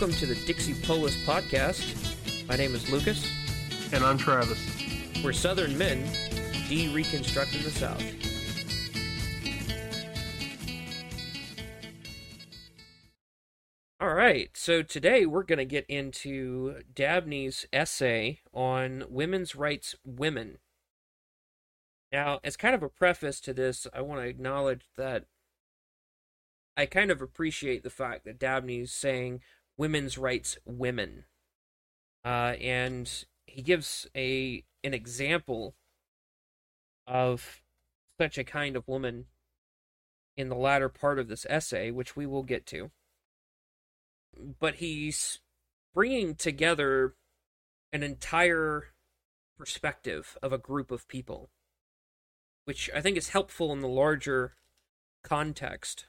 Welcome to the Dixie Polis podcast. My name is Lucas. And I'm Travis. We're Southern men de-reconstructing the South. All right, so today we're going to get into Dabney's essay on women's rights women. Now, as kind of a preface to this, I want to acknowledge that I kind of appreciate the fact that Dabney's saying women's rights women. Uh, and he gives a an example of such a kind of woman in the latter part of this essay, which we will get to. But he's bringing together an entire perspective of a group of people, which I think is helpful in the larger context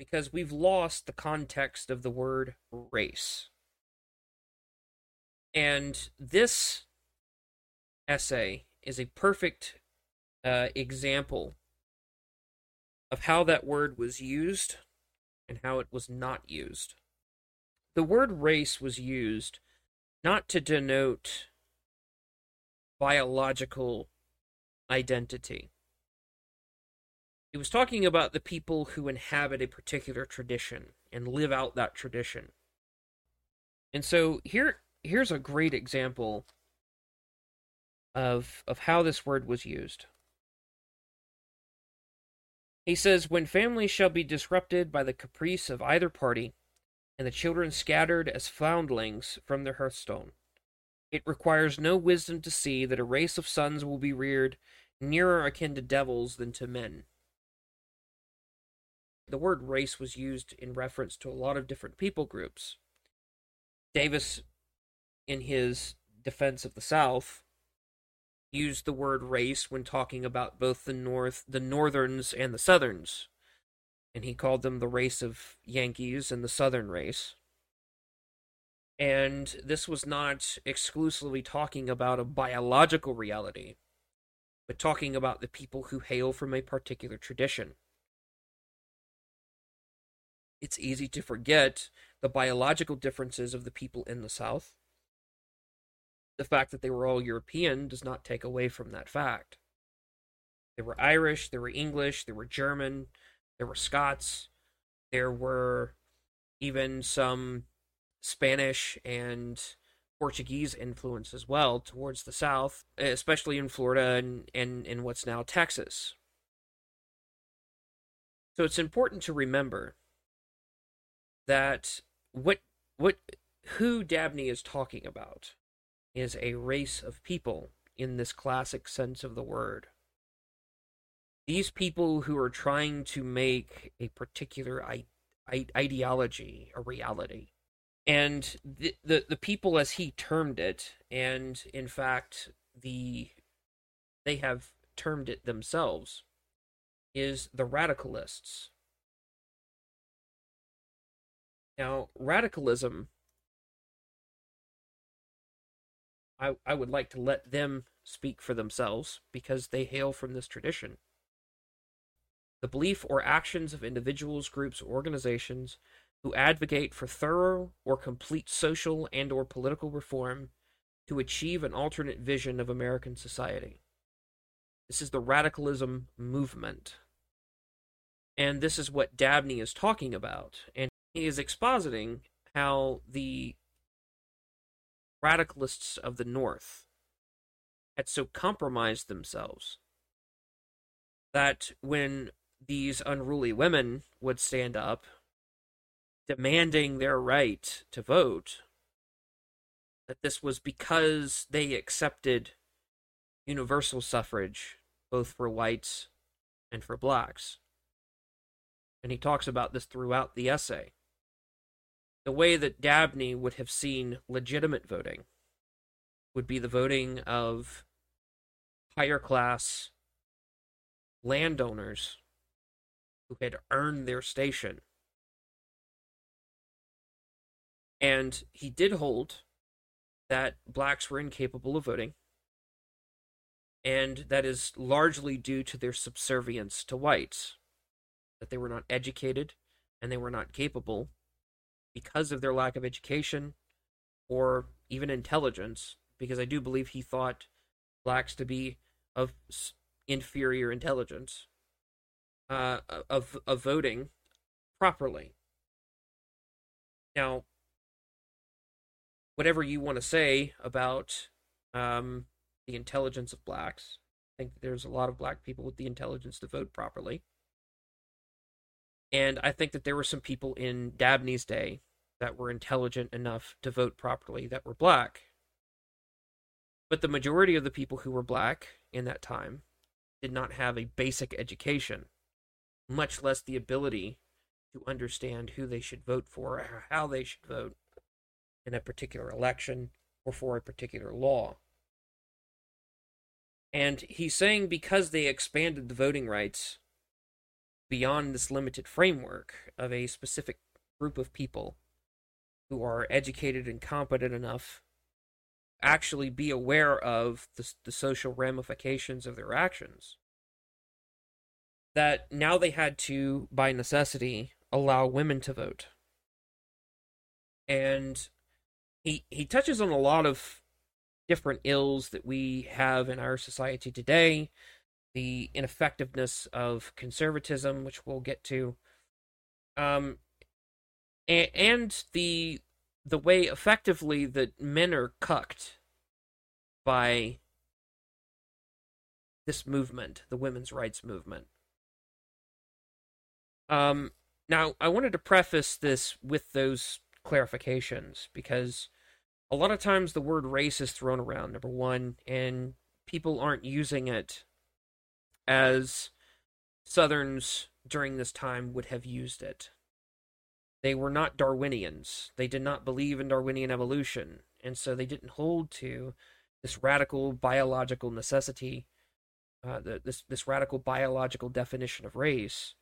because we've lost the context of the word race. And this essay is a perfect uh, example of how that word was used and how it was not used. The word race was used not to denote biological identity he was talking about the people who inhabit a particular tradition and live out that tradition. And so here here's a great example of of how this word was used. He says, When families shall be disrupted by the caprice of either party, and the children scattered as foundlings from their hearthstone, it requires no wisdom to see that a race of sons will be reared nearer akin to devils than to men the word race was used in reference to a lot of different people groups. Davis, in his defense of the South, used the word race when talking about both the North, the Northerns, and the Southerns, and he called them the race of Yankees and the Southern race. And this was not exclusively talking about a biological reality, but talking about the people who hail from a particular tradition it's easy to forget the biological differences of the people in the South. The fact that they were all European does not take away from that fact. There were Irish, there were English, there were German, there were Scots, there were even some Spanish and Portuguese influence as well towards the South, especially in Florida and, and in what's now Texas. So it's important to remember that what what who Dabney is talking about is a race of people in this classic sense of the word. These people who are trying to make a particular I- I- ideology a reality. And the, the the people as he termed it, and in fact the they have termed it themselves, is the radicalists Now, radicalism, I, I would like to let them speak for themselves because they hail from this tradition. The belief or actions of individuals, groups, or organizations who advocate for thorough or complete social and or political reform to achieve an alternate vision of American society. This is the radicalism movement. And this is what Dabney is talking about. And is expositing how the radicalists of the North had so compromised themselves that when these unruly women would stand up demanding their right to vote, that this was because they accepted universal suffrage both for whites and for blacks. And he talks about this throughout the essay the way that Dabney would have seen legitimate voting would be the voting of higher class landowners who had earned their station. And he did hold that blacks were incapable of voting. And that is largely due to their subservience to whites, that they were not educated and they were not capable because of their lack of education or even intelligence, because I do believe he thought blacks to be of inferior intelligence, uh, of of voting properly. Now, whatever you want to say about um, the intelligence of blacks, I think there's a lot of black people with the intelligence to vote properly. And I think that there were some people in Dabney's day that were intelligent enough to vote properly that were black. But the majority of the people who were black in that time did not have a basic education, much less the ability to understand who they should vote for or how they should vote in a particular election or for a particular law. And he's saying because they expanded the voting rights beyond this limited framework of a specific group of people who are educated and competent enough actually be aware of the, the social ramifications of their actions that now they had to by necessity allow women to vote. And he he touches on a lot of different ills that we have in our society today the ineffectiveness of conservatism which we'll get to um and, and the the way effectively that men are cucked by this movement, the women's rights movement. Um, now, I wanted to preface this with those clarifications because a lot of times the word race is thrown around, number one, and people aren't using it as Southerns during this time would have used it. They were not Darwinians. They did not believe in Darwinian evolution, and so they didn't hold to this radical biological necessity, uh, the, this this radical biological definition of race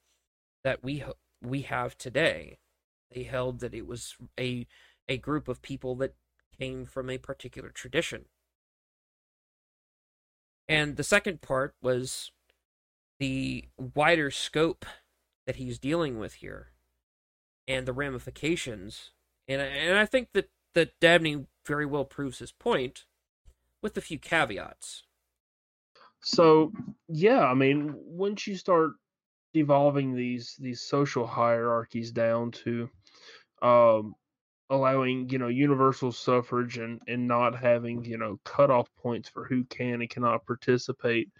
that we we have today. They held that it was a a group of people that came from a particular tradition. And the second part was the wider scope that he's dealing with here and the ramifications. And and I think that that Dabney very well proves his point with a few caveats. So yeah, I mean, once you start devolving these these social hierarchies down to um, allowing you know universal suffrage and and not having you know cutoff points for who can and cannot participate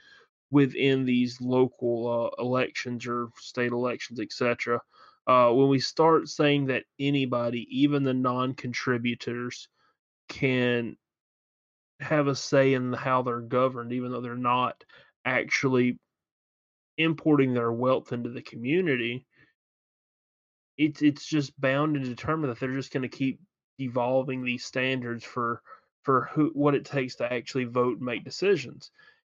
within these local uh, elections or state elections, etc uh, when we start saying that anybody, even the non-contributors, can have a say in how they're governed, even though they're not actually importing their wealth into the community, it's it's just bound and determined that they're just going to keep evolving these standards for for who what it takes to actually vote and make decisions,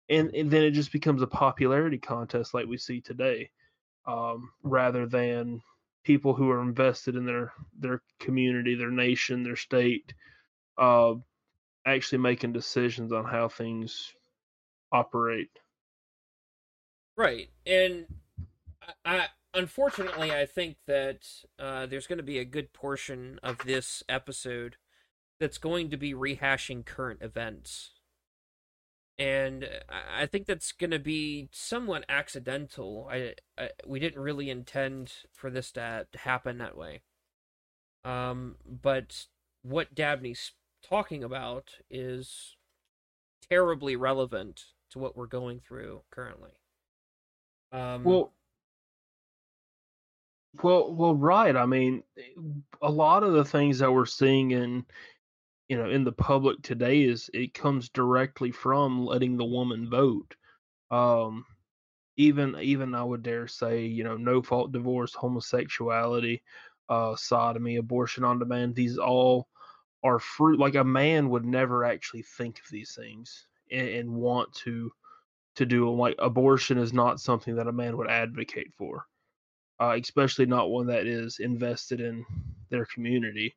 and, and then it just becomes a popularity contest like we see today, um, rather than people who are invested in their their community, their nation, their state, uh, actually making decisions on how things operate. Right, and I, I unfortunately I think that uh, there's going to be a good portion of this episode that's going to be rehashing current events and I think that's going to be somewhat accidental. I, I, we didn't really intend for this to, to happen that way. Um, but what Dabney's talking about is terribly relevant to what we're going through currently. Um, well, well, well, right. I mean, a lot of the things that we're seeing in you know in the public today is it comes directly from letting the woman vote. Um even even i would dare say you know no fault divorce homosexuality uh sodomy abortion on demand these all are fruit like a man would never actually think of these things and, and want to to do like abortion is not something that a man would advocate for uh, especially not one that is invested in their community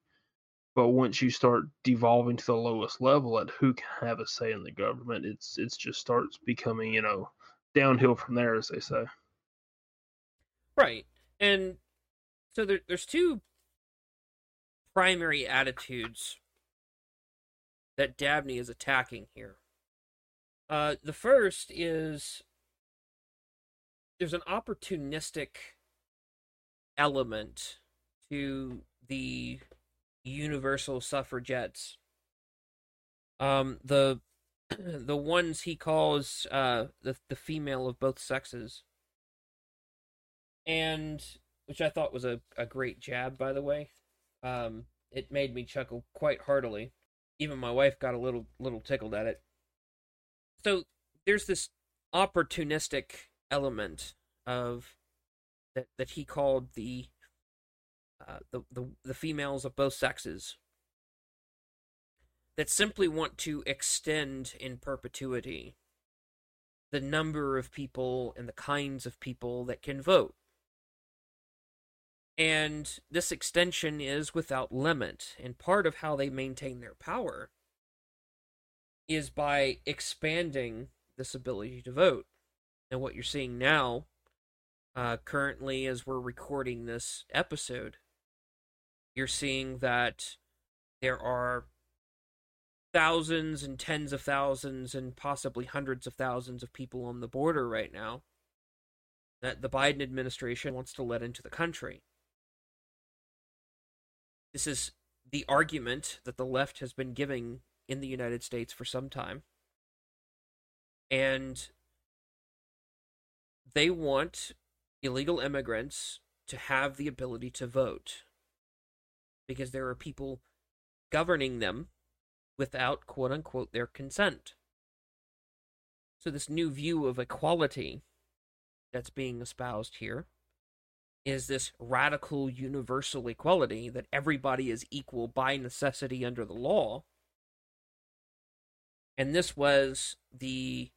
but once you start devolving to the lowest level at who can have a say in the government, it's it's just starts becoming, you know, downhill from there, as they say. Right. And so there, there's two primary attitudes that Dabney is attacking here. Uh, the first is there's an opportunistic element to the universal suffragettes. Um, the the ones he calls uh, the the female of both sexes, and which I thought was a, a great jab, by the way. Um, it made me chuckle quite heartily. Even my wife got a little little tickled at it. So there's this opportunistic element of that that he called the uh, the, the the females of both sexes that simply want to extend in perpetuity the number of people and the kinds of people that can vote. And this extension is without limit. And part of how they maintain their power is by expanding this ability to vote. And what you're seeing now, uh, currently, as we're recording this episode, you're seeing that there are thousands and tens of thousands and possibly hundreds of thousands of people on the border right now that the Biden administration wants to let into the country. This is the argument that the left has been giving in the United States for some time. And they want illegal immigrants to have the ability to vote because there are people governing them without quote unquote their consent. So, this new view of equality that's being espoused here is this radical universal equality that everybody is equal by necessity under the law. And this was the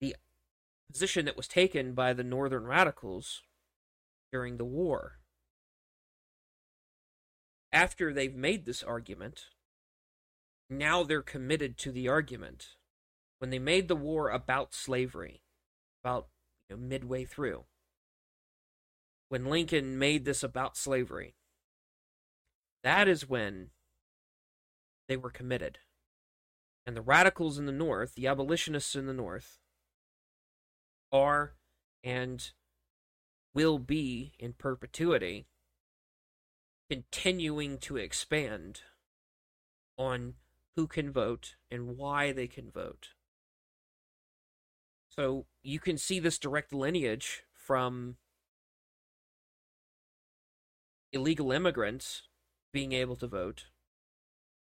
the position that was taken by the northern radicals during the war. After they've made this argument, now they're committed to the argument. When they made the war about slavery, about you know, midway through, when Lincoln made this about slavery, that is when they were committed. And the radicals in the North, the abolitionists in the North, are and will be in perpetuity continuing to expand on who can vote and why they can vote. So you can see this direct lineage from illegal immigrants being able to vote,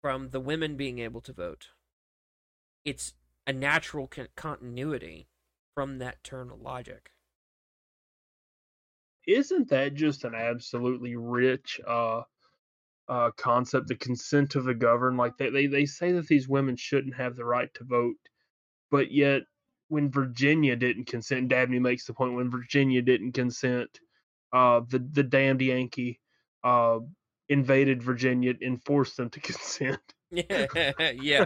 from the women being able to vote. It's a natural con- continuity from that turn of logic. Isn't that just an absolutely rich uh, uh, concept, the consent of the governed? Like they, they, they say that these women shouldn't have the right to vote, but yet when Virginia didn't consent, Dabney makes the point when Virginia didn't consent, uh, the the damned Yankee uh, invaded Virginia and forced them to consent. Yeah, yeah.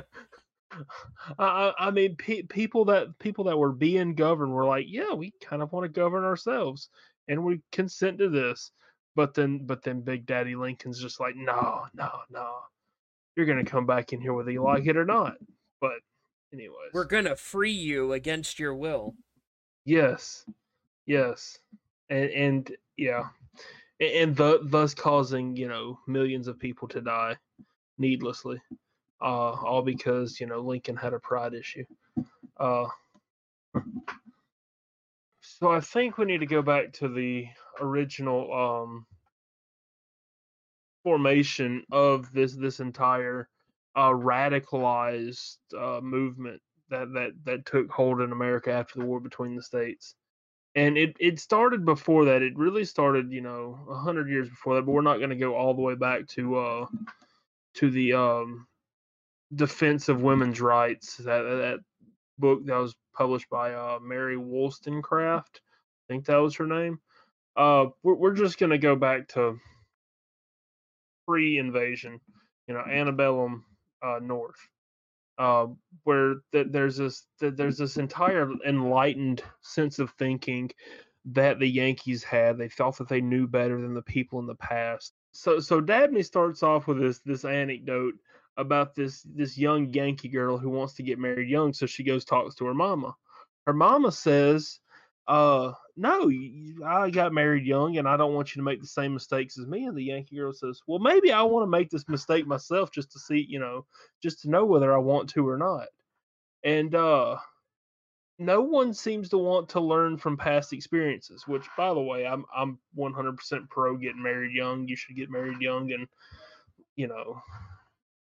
I, I mean, pe- people that people that were being governed were like, yeah, we kind of want to govern ourselves, and we consent to this. But then, but then, Big Daddy Lincoln's just like, no, no, no, you're gonna come back in here whether you like it or not. But, anyways, We're gonna free you against your will. yes, yes, and and yeah, and, and the, thus causing you know millions of people to die needlessly uh, all because you know Lincoln had a pride issue. Uh, so I think we need to go back to the original um, formation of this this entire uh, radicalized uh, movement that that that took hold in America after the war between the states. And it, it started before that. It really started, you know, a hundred years before that. But we're not going to go all the way back to uh, to the um, defense of women's rights. That that book that was published by uh, Mary Wollstonecraft. I think that was her name. Uh, we're we're just gonna go back to pre-invasion, you know, antebellum uh, North, uh, where th- there's this th- there's this entire enlightened sense of thinking that the Yankees had. They felt that they knew better than the people in the past. So so Dabney starts off with this this anecdote about this this young Yankee girl who wants to get married young. So she goes talks to her mama. Her mama says, "Uh, no, I got married young, and I don't want you to make the same mistakes as me." And the Yankee girl says, "Well, maybe I want to make this mistake myself just to see, you know, just to know whether I want to or not." And uh, no one seems to want to learn from past experiences. Which, by the way, I'm I'm 100% pro getting married young. You should get married young, and you know,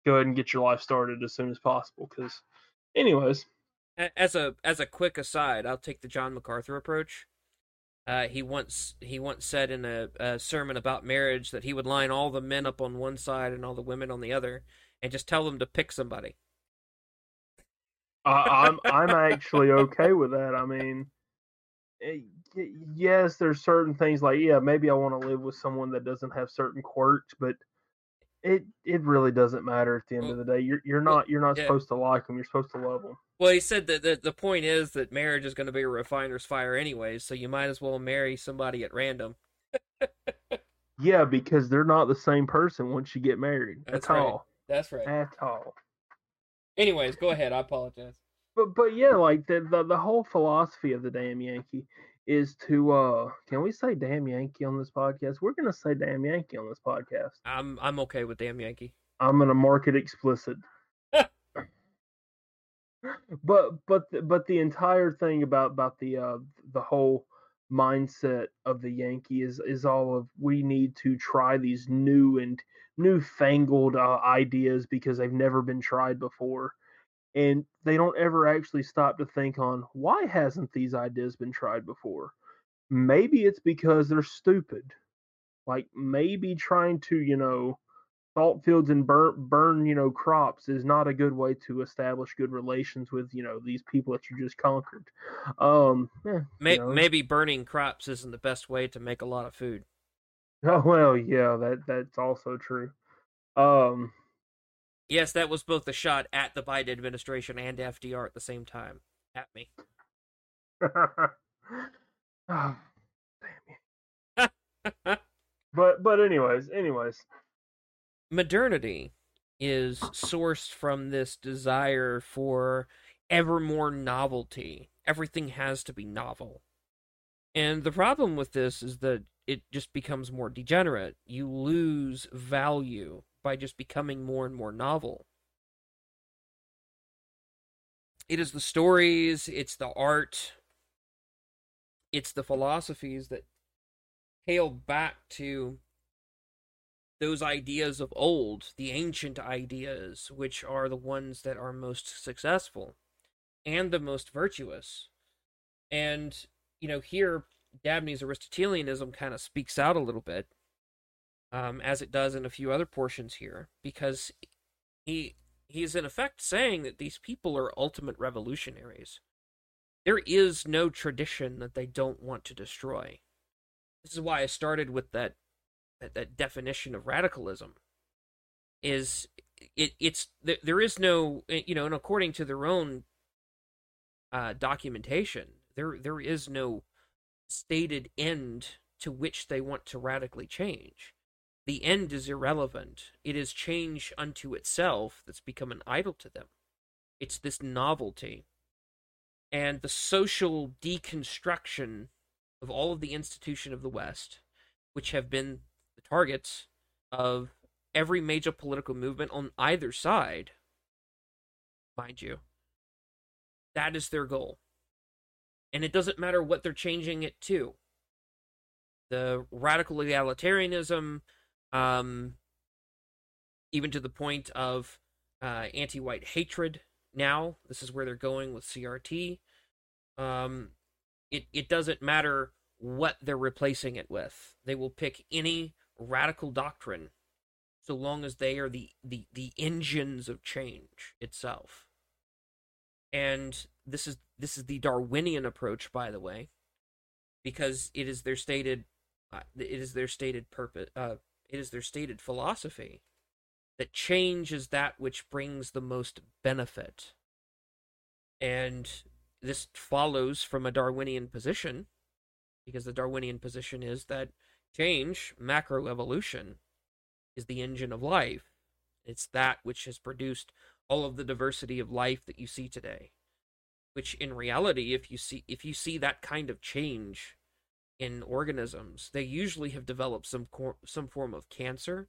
go ahead and get your life started as soon as possible. Because, anyways, as a as a quick aside, I'll take the John MacArthur approach. Uh, he once he once said in a, a, sermon about marriage that he would line all the men up on one side and all the women on the other, and just tell them to pick somebody. uh, I'm I'm actually okay with that. I mean, it, eh, yes, there's certain things like yeah, maybe I want to live with someone that doesn't have certain quirks, but it it really doesn't matter at the end of the day. You're you're not you're not yeah. supposed to like them. You're supposed to love them. Well, he said that the, the point is that marriage is going to be a refiner's fire anyways, so you might as well marry somebody at random. yeah, because they're not the same person once you get married. That's at right. all. That's right. At all. Anyways, go ahead. I apologize. But but yeah, like the, the the whole philosophy of the damn Yankee is to uh can we say damn Yankee on this podcast? We're gonna say damn Yankee on this podcast. I'm I'm okay with damn Yankee. I'm gonna mark it explicit. but but but the entire thing about about the uh the whole mindset of the Yankee is is all of we need to try these new and newfangled uh, ideas because they've never been tried before and they don't ever actually stop to think on why hasn't these ideas been tried before? Maybe it's because they're stupid. Like maybe trying to you know salt fields and burn burn you know crops is not a good way to establish good relations with you know these people that you just conquered. Um eh, May- you know. maybe burning crops isn't the best way to make a lot of food. Oh well yeah that that's also true. Um yes that was both a shot at the biden administration and fdr at the same time at me oh, damn it. but but anyways anyways modernity is sourced from this desire for ever more novelty. Everything has to be novel. And the problem with this is that it just becomes more degenerate. You lose value by just becoming more and more novel. It is the stories, it's the art, it's the philosophies that hail back to those ideas of old, the ancient ideas, which are the ones that are most successful and the most virtuous. And, you know, here Dabney's Aristotelianism kind of speaks out a little bit, um, as it does in a few other portions here, because he he's in effect saying that these people are ultimate revolutionaries. There is no tradition that they don't want to destroy. This is why I started with that that, that definition of radicalism is it it's there is no you know and according to their own uh, documentation there there is no stated end to which they want to radically change the end is irrelevant it is change unto itself that's become an idol to them it's this novelty and the social deconstruction of all of the institution of the west which have been the targets of every major political movement on either side, mind you. That is their goal. And it doesn't matter what they're changing it to. The radical egalitarianism, um, even to the point of uh, anti white hatred now. This is where they're going with CRT. Um, it, it doesn't matter what they're replacing it with. They will pick any radical doctrine so long as they are the, the, the engines of change itself. And this is this is the Darwinian approach, by the way, because it is their stated uh, it is their stated purpose uh, it is their stated philosophy that change is that which brings the most benefit. And this follows from a Darwinian position because the Darwinian position is that change, macroevolution, is the engine of life. It's that which has produced all of the diversity of life that you see today. Which in reality, if you see if you see that kind of change in organisms, they usually have developed some cor- some form of cancer,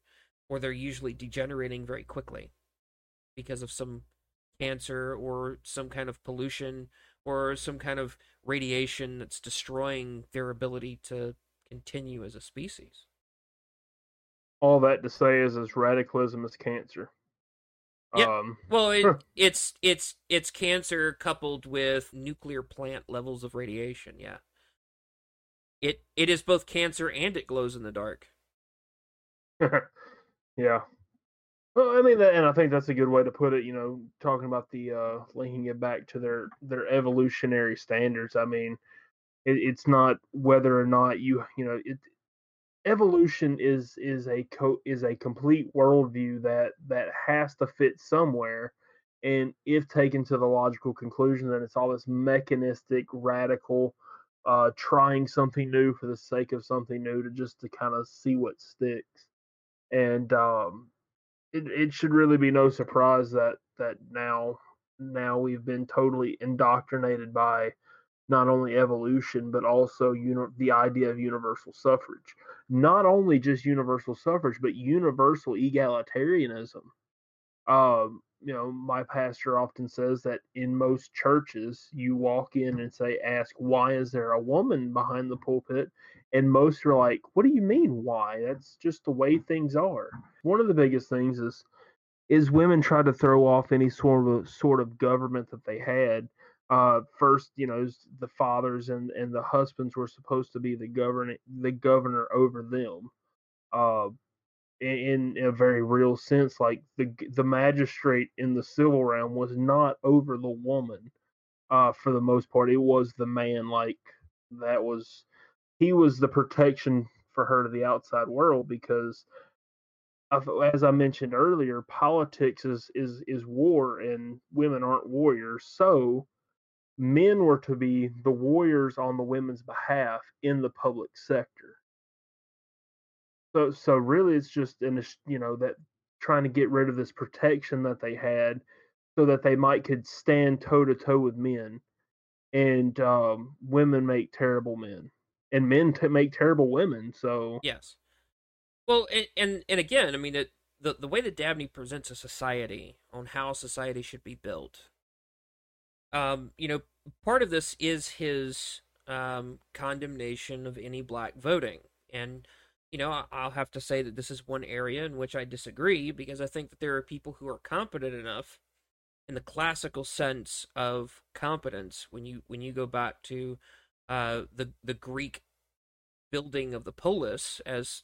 or they're usually degenerating very quickly because of some cancer or some kind of pollution or some kind of radiation that's destroying their ability to continue as a species. All that to say is, as radicalism is cancer. Yeah. Um, well, it, it's it's it's cancer coupled with nuclear plant levels of radiation. Yeah. It it is both cancer and it glows in the dark. yeah. Well, I mean, that, and I think that's a good way to put it. You know, talking about the uh, linking it back to their their evolutionary standards. I mean, it, it's not whether or not you you know it. Evolution is is a co- is a complete worldview that that has to fit somewhere, and if taken to the logical conclusion then it's all this mechanistic, radical, uh, trying something new for the sake of something new to just to kind of see what sticks, and um, it, it should really be no surprise that that now now we've been totally indoctrinated by not only evolution but also uni- the idea of universal suffrage. Not only just universal suffrage but universal egalitarianism. Um, you know my pastor often says that in most churches you walk in and say ask why is there a woman behind the pulpit? And most are like what do you mean why? That's just the way things are. One of the biggest things is is women try to throw off any sort of sort of government that they had. Uh, first you know the fathers and and the husbands were supposed to be the governor the governor over them. Uh, in, in a very real sense like the the magistrate in the civil realm was not over the woman uh, for the most part it was the man like that was he was the protection for her to the outside world because as I mentioned earlier, politics is is is war, and women aren't warriors. So, men were to be the warriors on the women's behalf in the public sector. So, so really, it's just in you know that trying to get rid of this protection that they had, so that they might could stand toe to toe with men, and um, women make terrible men and men to make terrible women. So yes, well, and and, and again, I mean, it, the the way that Dabney presents a society on how society should be built. Um, you know, part of this is his um, condemnation of any black voting, and you know, I'll have to say that this is one area in which I disagree because I think that there are people who are competent enough in the classical sense of competence when you when you go back to uh, the the Greek building of the polis as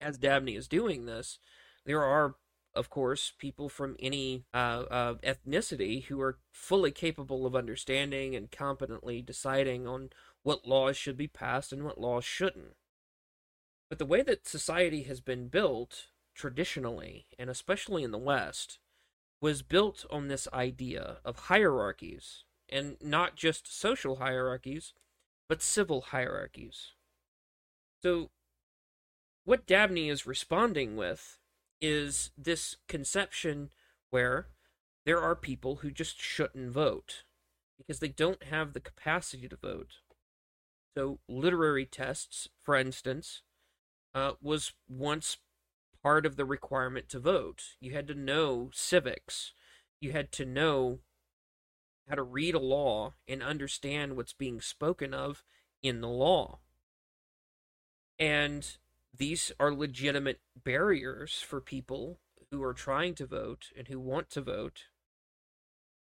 as Dabney is doing this, there are of course people from any uh, uh, ethnicity who are fully capable of understanding and competently deciding on what laws should be passed and what laws shouldn't. But the way that society has been built traditionally, and especially in the West, was built on this idea of hierarchies and not just social hierarchies, but civil hierarchies. So, what Dabney is responding with is this conception where there are people who just shouldn't vote because they don't have the capacity to vote. So, literary tests, for instance, uh, was once part of the requirement to vote. You had to know civics. You had to know how to read a law and understand what's being spoken of in the law. And these are legitimate barriers for people who are trying to vote and who want to vote.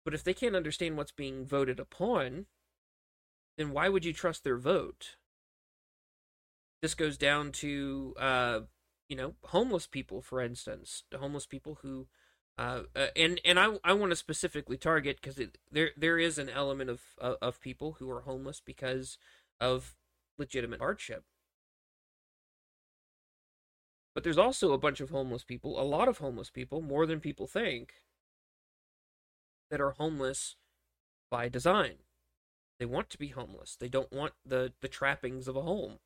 But if they can't understand what's being voted upon, then why would you trust their vote? This goes down to, uh, you know, homeless people, for instance, homeless people who uh, uh, and and I I want to specifically target because there there is an element of, of of people who are homeless because of legitimate hardship. But there's also a bunch of homeless people, a lot of homeless people, more than people think, that are homeless by design. They want to be homeless. They don't want the, the trappings of a home.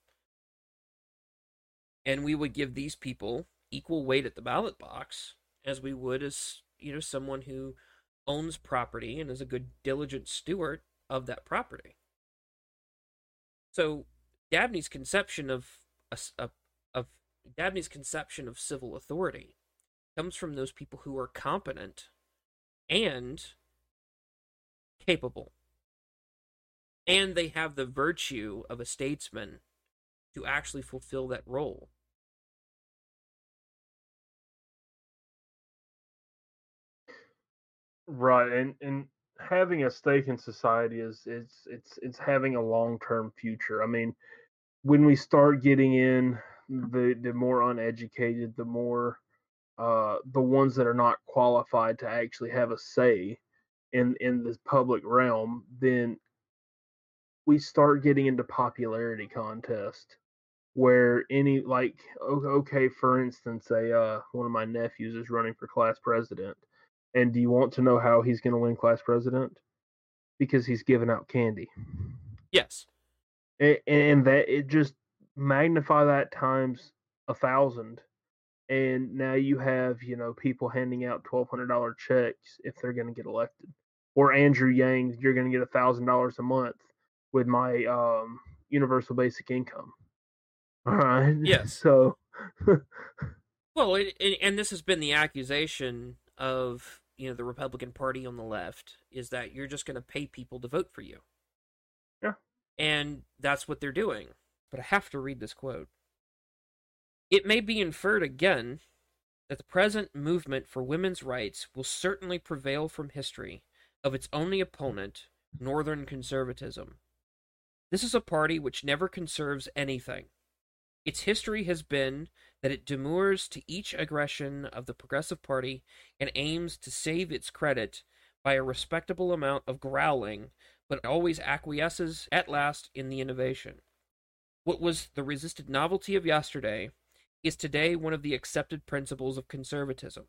And we would give these people equal weight at the ballot box as we would as, you know, someone who owns property and is a good diligent steward of that property. So Dabney's conception of a, of Dabney's conception of civil authority comes from those people who are competent and capable. And they have the virtue of a statesman to actually fulfill that role. Right, and and having a stake in society is it's it's it's having a long term future. I mean, when we start getting in the the more uneducated, the more uh, the ones that are not qualified to actually have a say in in this public realm, then we start getting into popularity contest where any like okay for instance a uh, one of my nephews is running for class president and do you want to know how he's going to win class president? Because he's giving out candy. Yes. And, and that it just magnify that times a thousand and now you have you know people handing out twelve hundred dollar checks if they're going to get elected or andrew yang you're going to get a thousand dollars a month with my um, universal basic income. All right yes. so well it, it, and this has been the accusation of you know the republican party on the left is that you're just going to pay people to vote for you yeah and that's what they're doing but i have to read this quote it may be inferred again that the present movement for women's rights will certainly prevail from history of its only opponent, Northern conservatism. This is a party which never conserves anything. Its history has been that it demurs to each aggression of the Progressive Party and aims to save its credit by a respectable amount of growling, but always acquiesces at last in the innovation. What was the resisted novelty of yesterday is today one of the accepted principles of conservatism.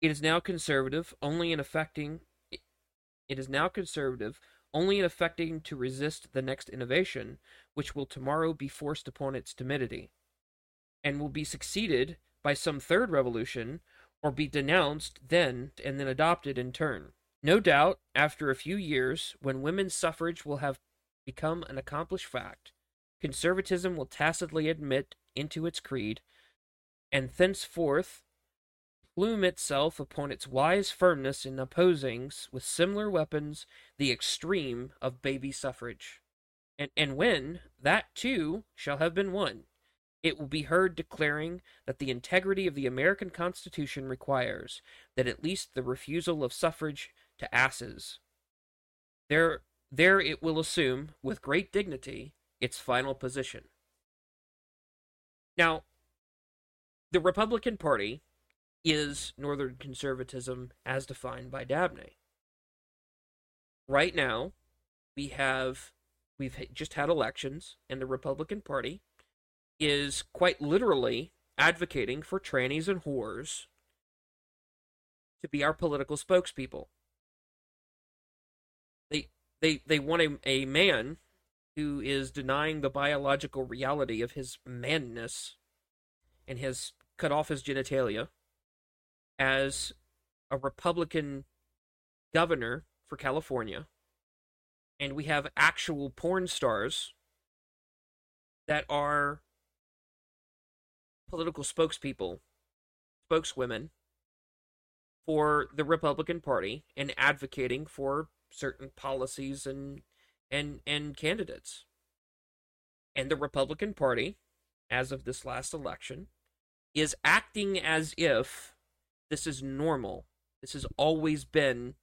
It is now conservative only in affecting it is now conservative only in affecting to resist the next innovation, which will tomorrow be forced upon its timidity, and will be succeeded by some third revolution, or be denounced then and then adopted in turn. No doubt, after a few years, when women's suffrage will have become an accomplished fact, conservatism will tacitly admit into its creed and thenceforth plume itself upon its wise firmness in opposing with similar weapons the extreme of baby suffrage. And, and when that too shall have been won, it will be heard declaring that the integrity of the American Constitution requires that at least the refusal of suffrage to asses. There, there it will assume, with great dignity, its final position. Now, the Republican Party is Northern conservatism as defined by Dabney. Right now, we have we've just had elections, and the Republican Party is quite literally advocating for trannies and whores to be our political spokespeople. They they they want a, a man who is denying the biological reality of his manness and has cut off his genitalia as a Republican governor for California. And we have actual porn stars that are political spokespeople, spokeswomen for the Republican Party and advocating for certain policies and and and candidates. And the Republican Party, as of this last election, is acting as if this is normal. This has always been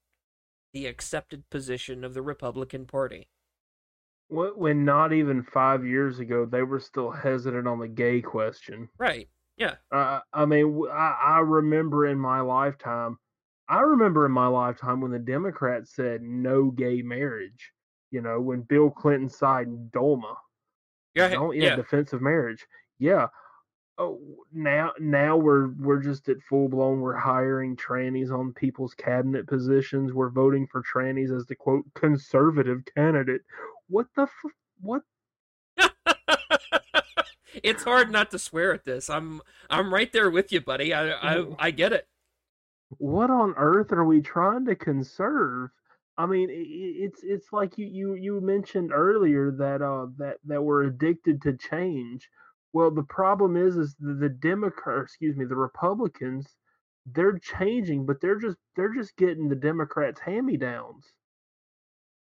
the accepted position of the Republican Party. When not even five years ago, they were still hesitant on the gay question. Right. Yeah. Uh, I mean, I, I remember in my lifetime, I remember in my lifetime when the Democrats said no gay marriage. You know, when Bill Clinton signed DOMA. Yeah. yeah, yeah. of marriage. Yeah. oh now now we're we're just at full blown we're hiring trannies on people's cabinet positions we're voting for trannies as the quote conservative candidate what the f- what? It's hard not to swear at this. I'm i'm right there with you buddy. I i, I get it. What on earth are we trying to conserve? I mean, it's it's like you you you mentioned earlier that uh that that we're addicted to change. Well, the problem is, is the, the Democrat, excuse me, the Republicans, they're changing, but they're just they're just getting the Democrats' hand-me-downs.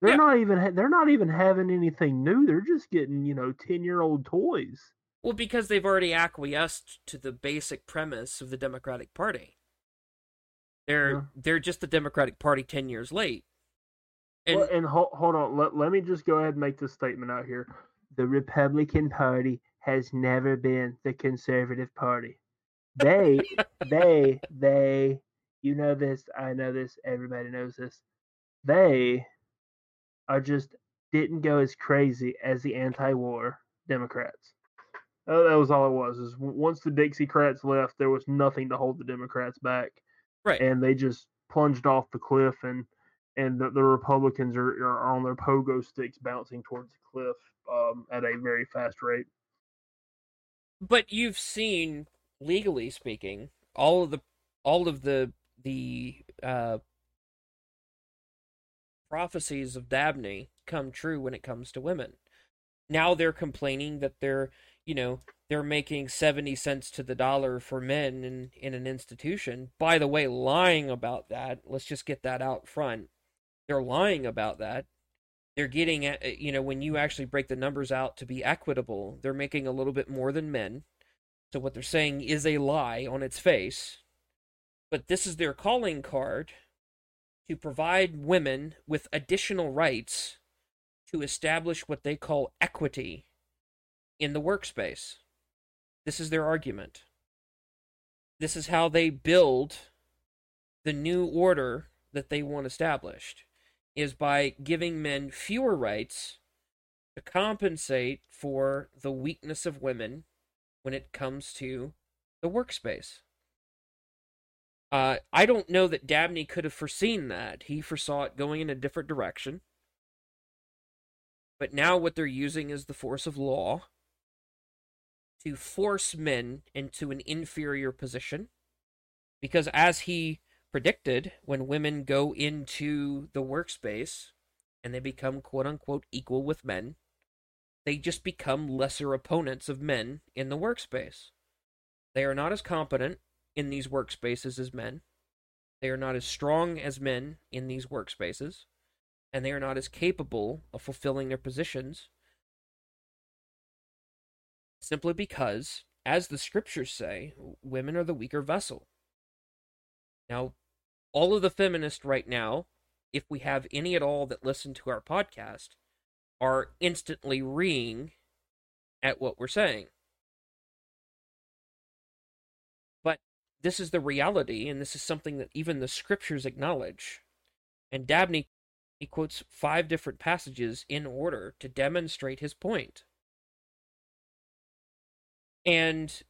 They're yeah. not even they're not even having anything new. They're just getting you know ten year old toys. Well, because they've already acquiesced to the basic premise of the Democratic Party. They're yeah. they're just the Democratic Party ten years late. And, well, and hold, hold on, let, let me just go ahead and make this statement out here. The Republican Party has never been the conservative party. They, they, they, you know this, I know this, everybody knows this. They are just didn't go as crazy as the anti-war Democrats. Oh, that was all it was. Is once the Dixiecrats left, there was nothing to hold the Democrats back. Right. And they just plunged off the cliff, and and the, the Republicans are, are on their pogo sticks bouncing towards the cliff um, at a very fast rate but you've seen legally speaking all of the all of the the uh, prophecies of Dabney come true when it comes to women. Now they're complaining that they're, you know, they're making 70 cents to the dollar for men in, in an institution. By the way, lying about that. Let's just get that out front. They're lying about that. They're getting, uh, you know, when you actually break the numbers out to be equitable, they're making a little bit more than men. So what they're saying is a lie on its face. But this is their calling card to provide women with additional rights to establish what they call equity in the workspace. This is their argument. This is how they build the new order that they want established is by giving men fewer rights to compensate for the weakness of women when it comes to the workspace. Uh, I don't know that Dabney could have foreseen that. He foresaw it going in a different direction. But now what they're using is the force of law to force men into an inferior position. Because as he predicted, when women go into the workspace and they become quote unquote equal with men, they just become lesser opponents of men in the workspace. They are not as competent in these workspaces as men. They are not as strong as men in these workspaces. And they are not as capable of fulfilling their positions simply because, as the scriptures say, women are the weaker vessel. Now, all of the feminists right now, if we have any at all that listen to our podcast, are instantly reeing at what we're saying. This is the reality, and this is something that even the scriptures acknowledge. And Dabney he quotes five different passages in order to demonstrate his point. And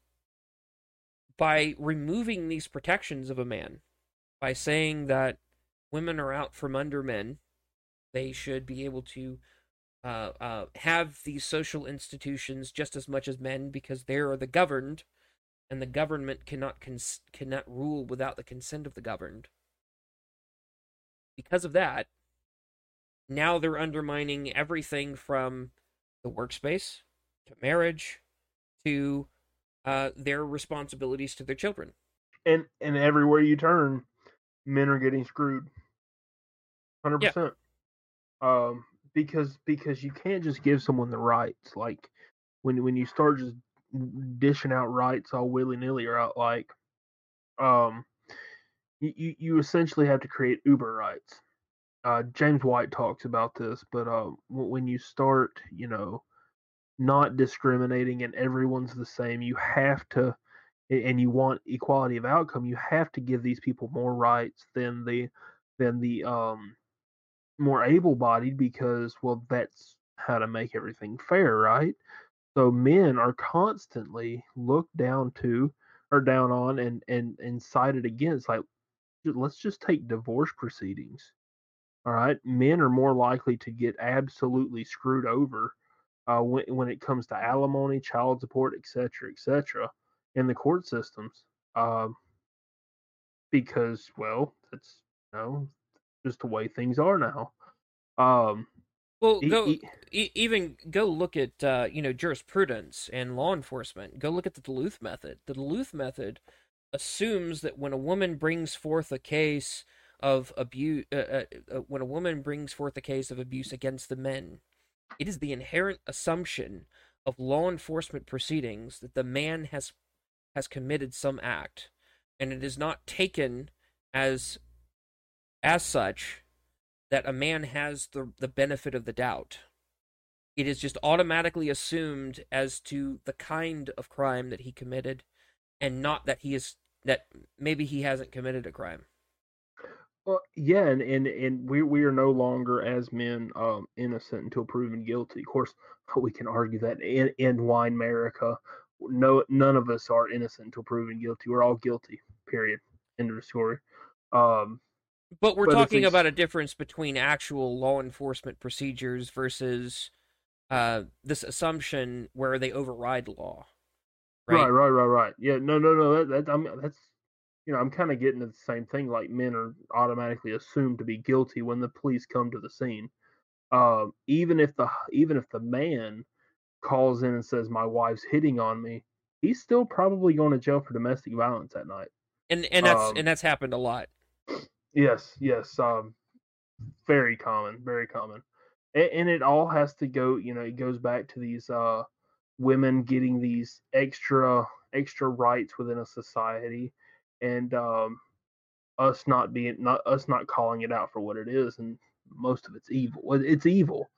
by removing these protections of a man, by saying that women are out from under men, they should be able to uh, uh, have these social institutions just as much as men because they are the governed, and the government cannot cons- cannot rule without the consent of the governed. Because of that, now they're undermining everything from the workspace to marriage to uh, their responsibilities to their children. And and everywhere you turn, men are getting screwed. Hundred yeah. percent. Um, because because you can't just give someone the rights like when when you start just dishing out rights all willy nilly or out like um you you essentially have to create uber rights. Uh james white talks about this but uh when you start you know not discriminating and everyone's the same you have to and you want equality of outcome you have to give these people more rights than the than the um more able bodied because well that's how to make everything fair right So men are constantly looked down to or down on and and and cited against. Like, let's just take divorce proceedings. All right, men are more likely to get absolutely screwed over uh, when when it comes to alimony, child support, etc., etc., in the court systems. Um, because, well, that's you know just the way things are now. Um, well, go e- e- even go look at uh, you know jurisprudence and law enforcement. Go look at the Duluth method. The Duluth method assumes that when a woman brings forth a case of abuse, uh, uh, uh, when a woman brings forth a case of abuse against the men, it is the inherent assumption of law enforcement proceedings that the man has has committed some act, and it is not taken as as such that a man has the, the benefit of the doubt. It is just automatically assumed as to the kind of crime that he committed and not that he is that maybe he hasn't committed a crime. Well, yeah, and, and, and we we are no longer as men um, innocent until proven guilty. Of course, we can argue that in in wine America, no none of us are innocent until proven guilty. We're all guilty. Period. End of the story. Um, but we're but talking about a difference between actual law enforcement procedures versus uh, this assumption where they override law. Right, right, right, right. right. Yeah, no, no, no. That, that I'm, that's you know, I'm kind of getting to the same thing. Like men are automatically assumed to be guilty when the police come to the scene. Uh, even if the even if the man calls in and says my wife's hitting on me, he's still probably going to jail for domestic violence that night. And and that's um, and that's happened a lot. Yes, yes. Um, very common, very common, and, and, it all has to go. You know, it goes back to these uh, women getting these extra extra rights within a society, and um, us not being not us not calling it out for what it is, and most of it's evil. It's evil,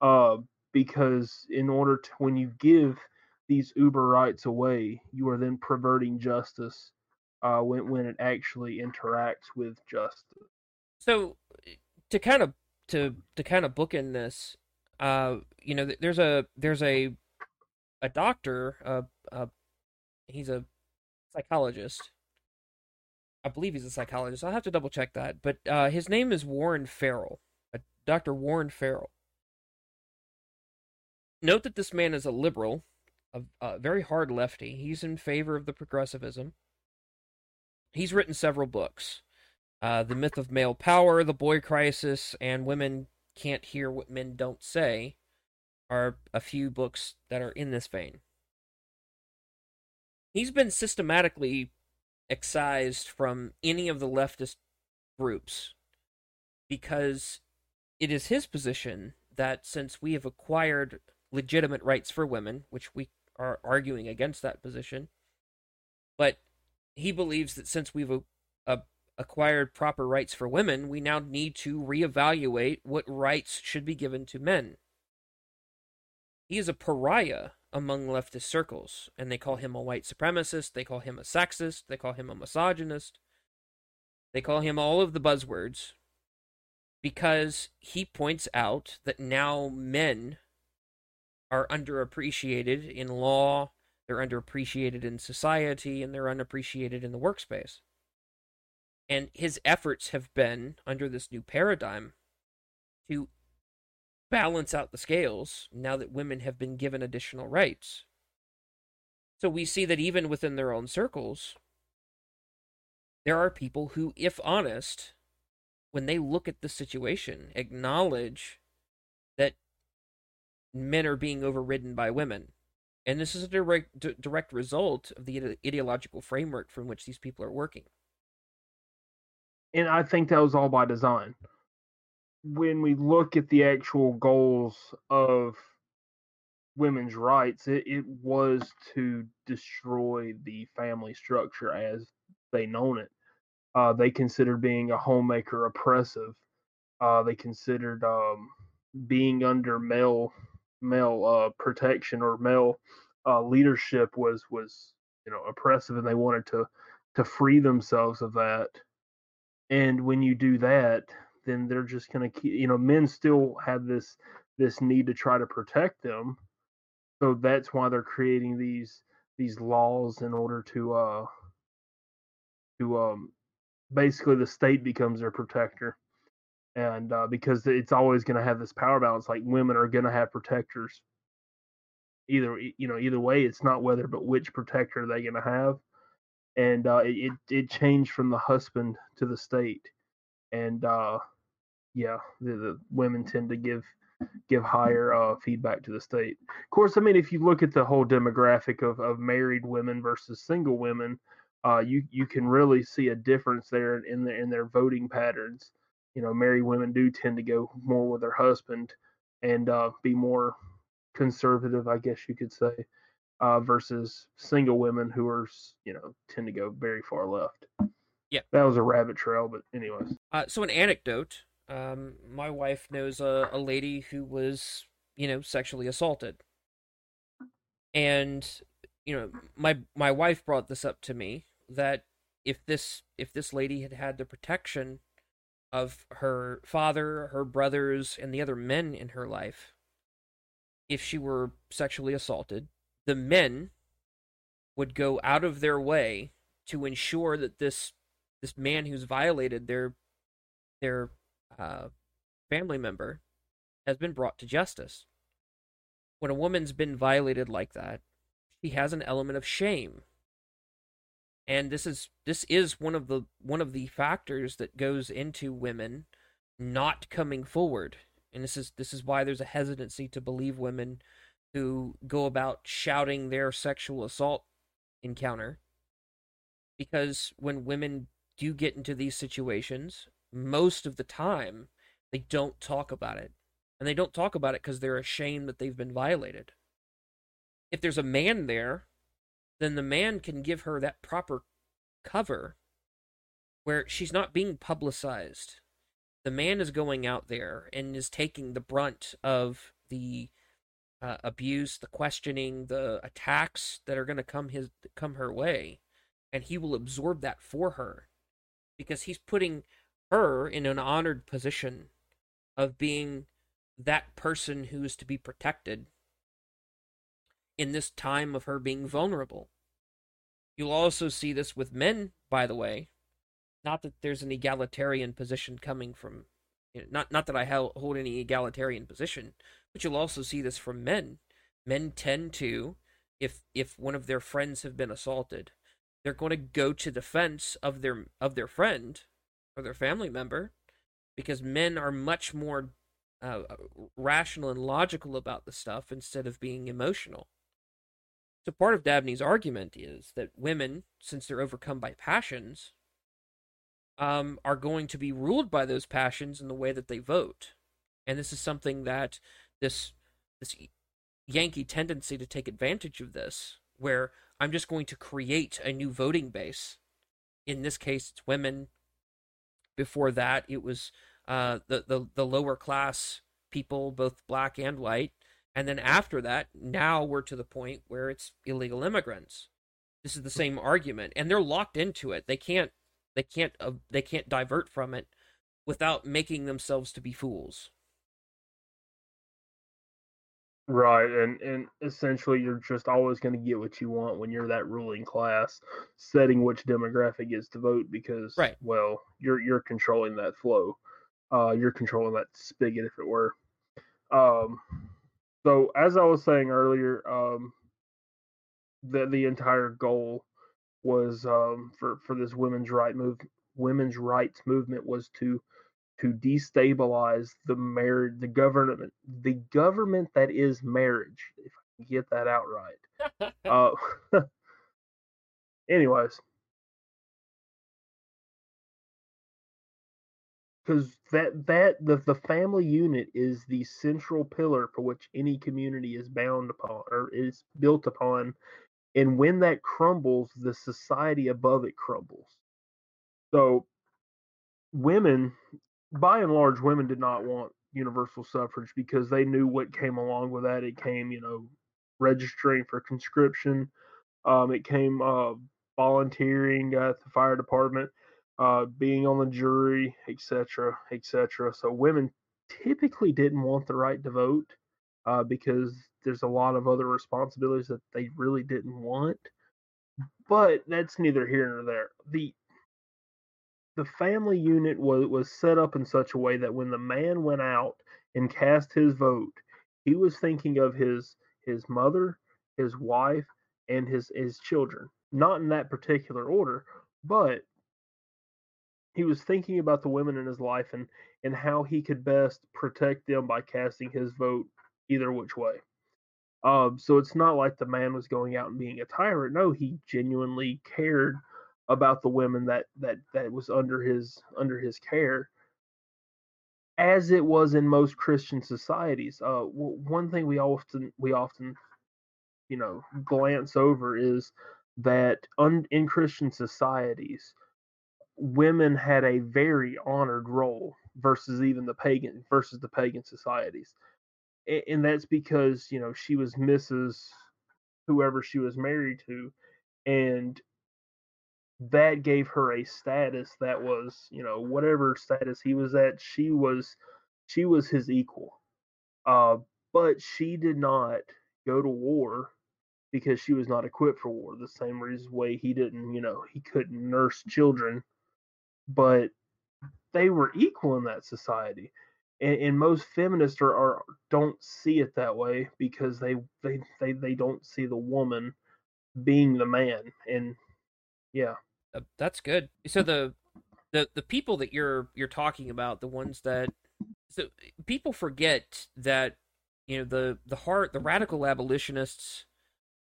uh, because in order to when you give these uber rights away, you are then perverting justice uh, when when it actually interacts with justice. So, to kind of to to kind of bookend this, uh, you know, there's a there's a a doctor, uh, uh, he's a psychologist. I believe he's a psychologist. I'll have to double check that, but uh, his name is Warren Farrell, uh, Dr. Warren Farrell. Note that this man is a liberal, a, a very hard lefty. He's in favor of the progressivism he's written several books uh, The Myth of Male Power, The Boy Crisis, and Women Can't Hear What Men Don't Say are a few books that are in this vein. He's been systematically excised from any of the leftist groups because it is his position that since we have acquired legitimate rights for women, which we are arguing against that position, but he believes that since we've a, a, acquired proper rights for women, we now need to reevaluate what rights should be given to men. He is a pariah among leftist circles, and they call him a white supremacist, they call him a sexist, they call him a misogynist, they call him all of the buzzwords because he points out that now men are underappreciated in law they're underappreciated in society and they're unappreciated in the workspace. And his efforts have been, under this new paradigm, to balance out the scales now that women have been given additional rights. So we see that even within their own circles, there are people who, if honest, when they look at the situation, acknowledge that men are being overridden by women and this is a direct, d- direct result of the ideological framework from which these people are working. And I think that was all by design. When we look at the actual goals of women's rights, it, it was to destroy the family structure as they known it. Uh, they considered being a homemaker oppressive. Uh, they considered um, being under male male uh, protection or male uh, leadership was was you know oppressive, and they wanted to to free themselves of that. And when you do that, then they're just going to keep. You know, men still have this this need to try to protect them, so that's why they're creating these these laws in order to uh to um basically the state becomes their protector and uh, because it's always going to have this power balance like women are going to have protectors either you know either way it's not whether but which protector they're going to have and uh, it it changed from the husband to the state and uh, yeah the, the women tend to give give higher uh, feedback to the state. Of course, I mean, if you look at the whole demographic of, of married women versus single women, uh, you you can really see a difference there in their in their voting patterns. You know, married women do tend to go more with their husband and uh, be more conservative, I guess you could say, uh, versus single women who are you know tend to go very far left. Yeah, that was a rabbit trail, but anyways. Uh, so an anecdote um, my wife knows a, a lady who was, you know, sexually assaulted. And, you know, my my wife brought this up to me that if this if this lady had had the protection of her father, her brothers, and the other men in her life, if she were sexually assaulted, the men would go out of their way to ensure that this this man who's violated their their uh, family member has been brought to justice. When a woman's been violated like that, she has an element of shame. And this is this is one of the one of the factors that goes into women not coming forward. And this is this is why there's a hesitancy to believe women who go about shouting their sexual assault encounter. Because when women do get into these situations, most of the time they don't talk about it. And they don't talk about it because they're ashamed that they've been violated. If there's a man there, then the man can give her that proper cover where she's not being publicized. The man is going out there and is taking the brunt of the uh, abuse, the questioning, the attacks that are going to come his come her way, and he will absorb that for her because he's putting her in an honored position of being that person who is to be protected in this time of her being vulnerable. You'll also see this with men, by the way. Not that there's an egalitarian position coming from, you know, not not that I hold any egalitarian position, but you'll also see this from men. Men tend to, if if one of their friends have been assaulted, they're going to go to defense of their of their friend or their family member because men are much more uh, rational and logical about the stuff instead of being emotional. So part of Dabney's argument is that women, since they're overcome by passions, um, are going to be ruled by those passions in the way that they vote, and this is something that this this Yankee tendency to take advantage of this, where I'm just going to create a new voting base. In this case, it's women before that, it was uh, the, the the lower class people, both black and white. And then after that, now we're to the point where it's illegal immigrants. This is the same argument, and they're locked into it. They can't they can't uh, they can't divert from it without making themselves to be fools. Right, and and essentially you're just always going to get what you want when you're that ruling class, setting which demographic gets to vote because right. well, you're you're controlling that flow. Uh, you're controlling that spigot, if it were. Um, so as I was saying earlier, um, the the entire goal was um, for for this women's right move women's rights movement was to to destabilize the marriage, the government, the government that is marriage. If I can get that out right. uh, anyways, because that that the the family unit is the central pillar for which any community is bound upon or is built upon, and when that crumbles, the society above it crumbles. So women by and large, women did not want universal suffrage because they knew what came along with that. It came, you know, registering for conscription. Um, it came uh, volunteering at the fire department, uh, being on the jury, etc., etc. So women typically didn't want the right to vote uh, because there's a lot of other responsibilities that they really didn't want. But that's neither here nor there. The the family unit was was set up in such a way that when the man went out and cast his vote, he was thinking of his his mother, his wife, and his his children. Not in that particular order, but he was thinking about the women in his life and and how he could best protect them by casting his vote either which way. Um, so it's not like the man was going out and being a tyrant. No, he genuinely cared about the women that that that was under his under his care as it was in most christian societies uh one thing we often we often you know glance over is that un, in christian societies women had a very honored role versus even the pagan versus the pagan societies and that's because you know she was mrs whoever she was married to and that gave her a status that was, you know, whatever status he was at, she was she was his equal. Uh, but she did not go to war because she was not equipped for war. The same reason way he didn't, you know, he couldn't nurse children, but they were equal in that society. And, and most feminists are, are don't see it that way because they, they they they don't see the woman being the man and yeah that's good. So the the the people that you're you're talking about, the ones that so people forget that you know the the heart the radical abolitionists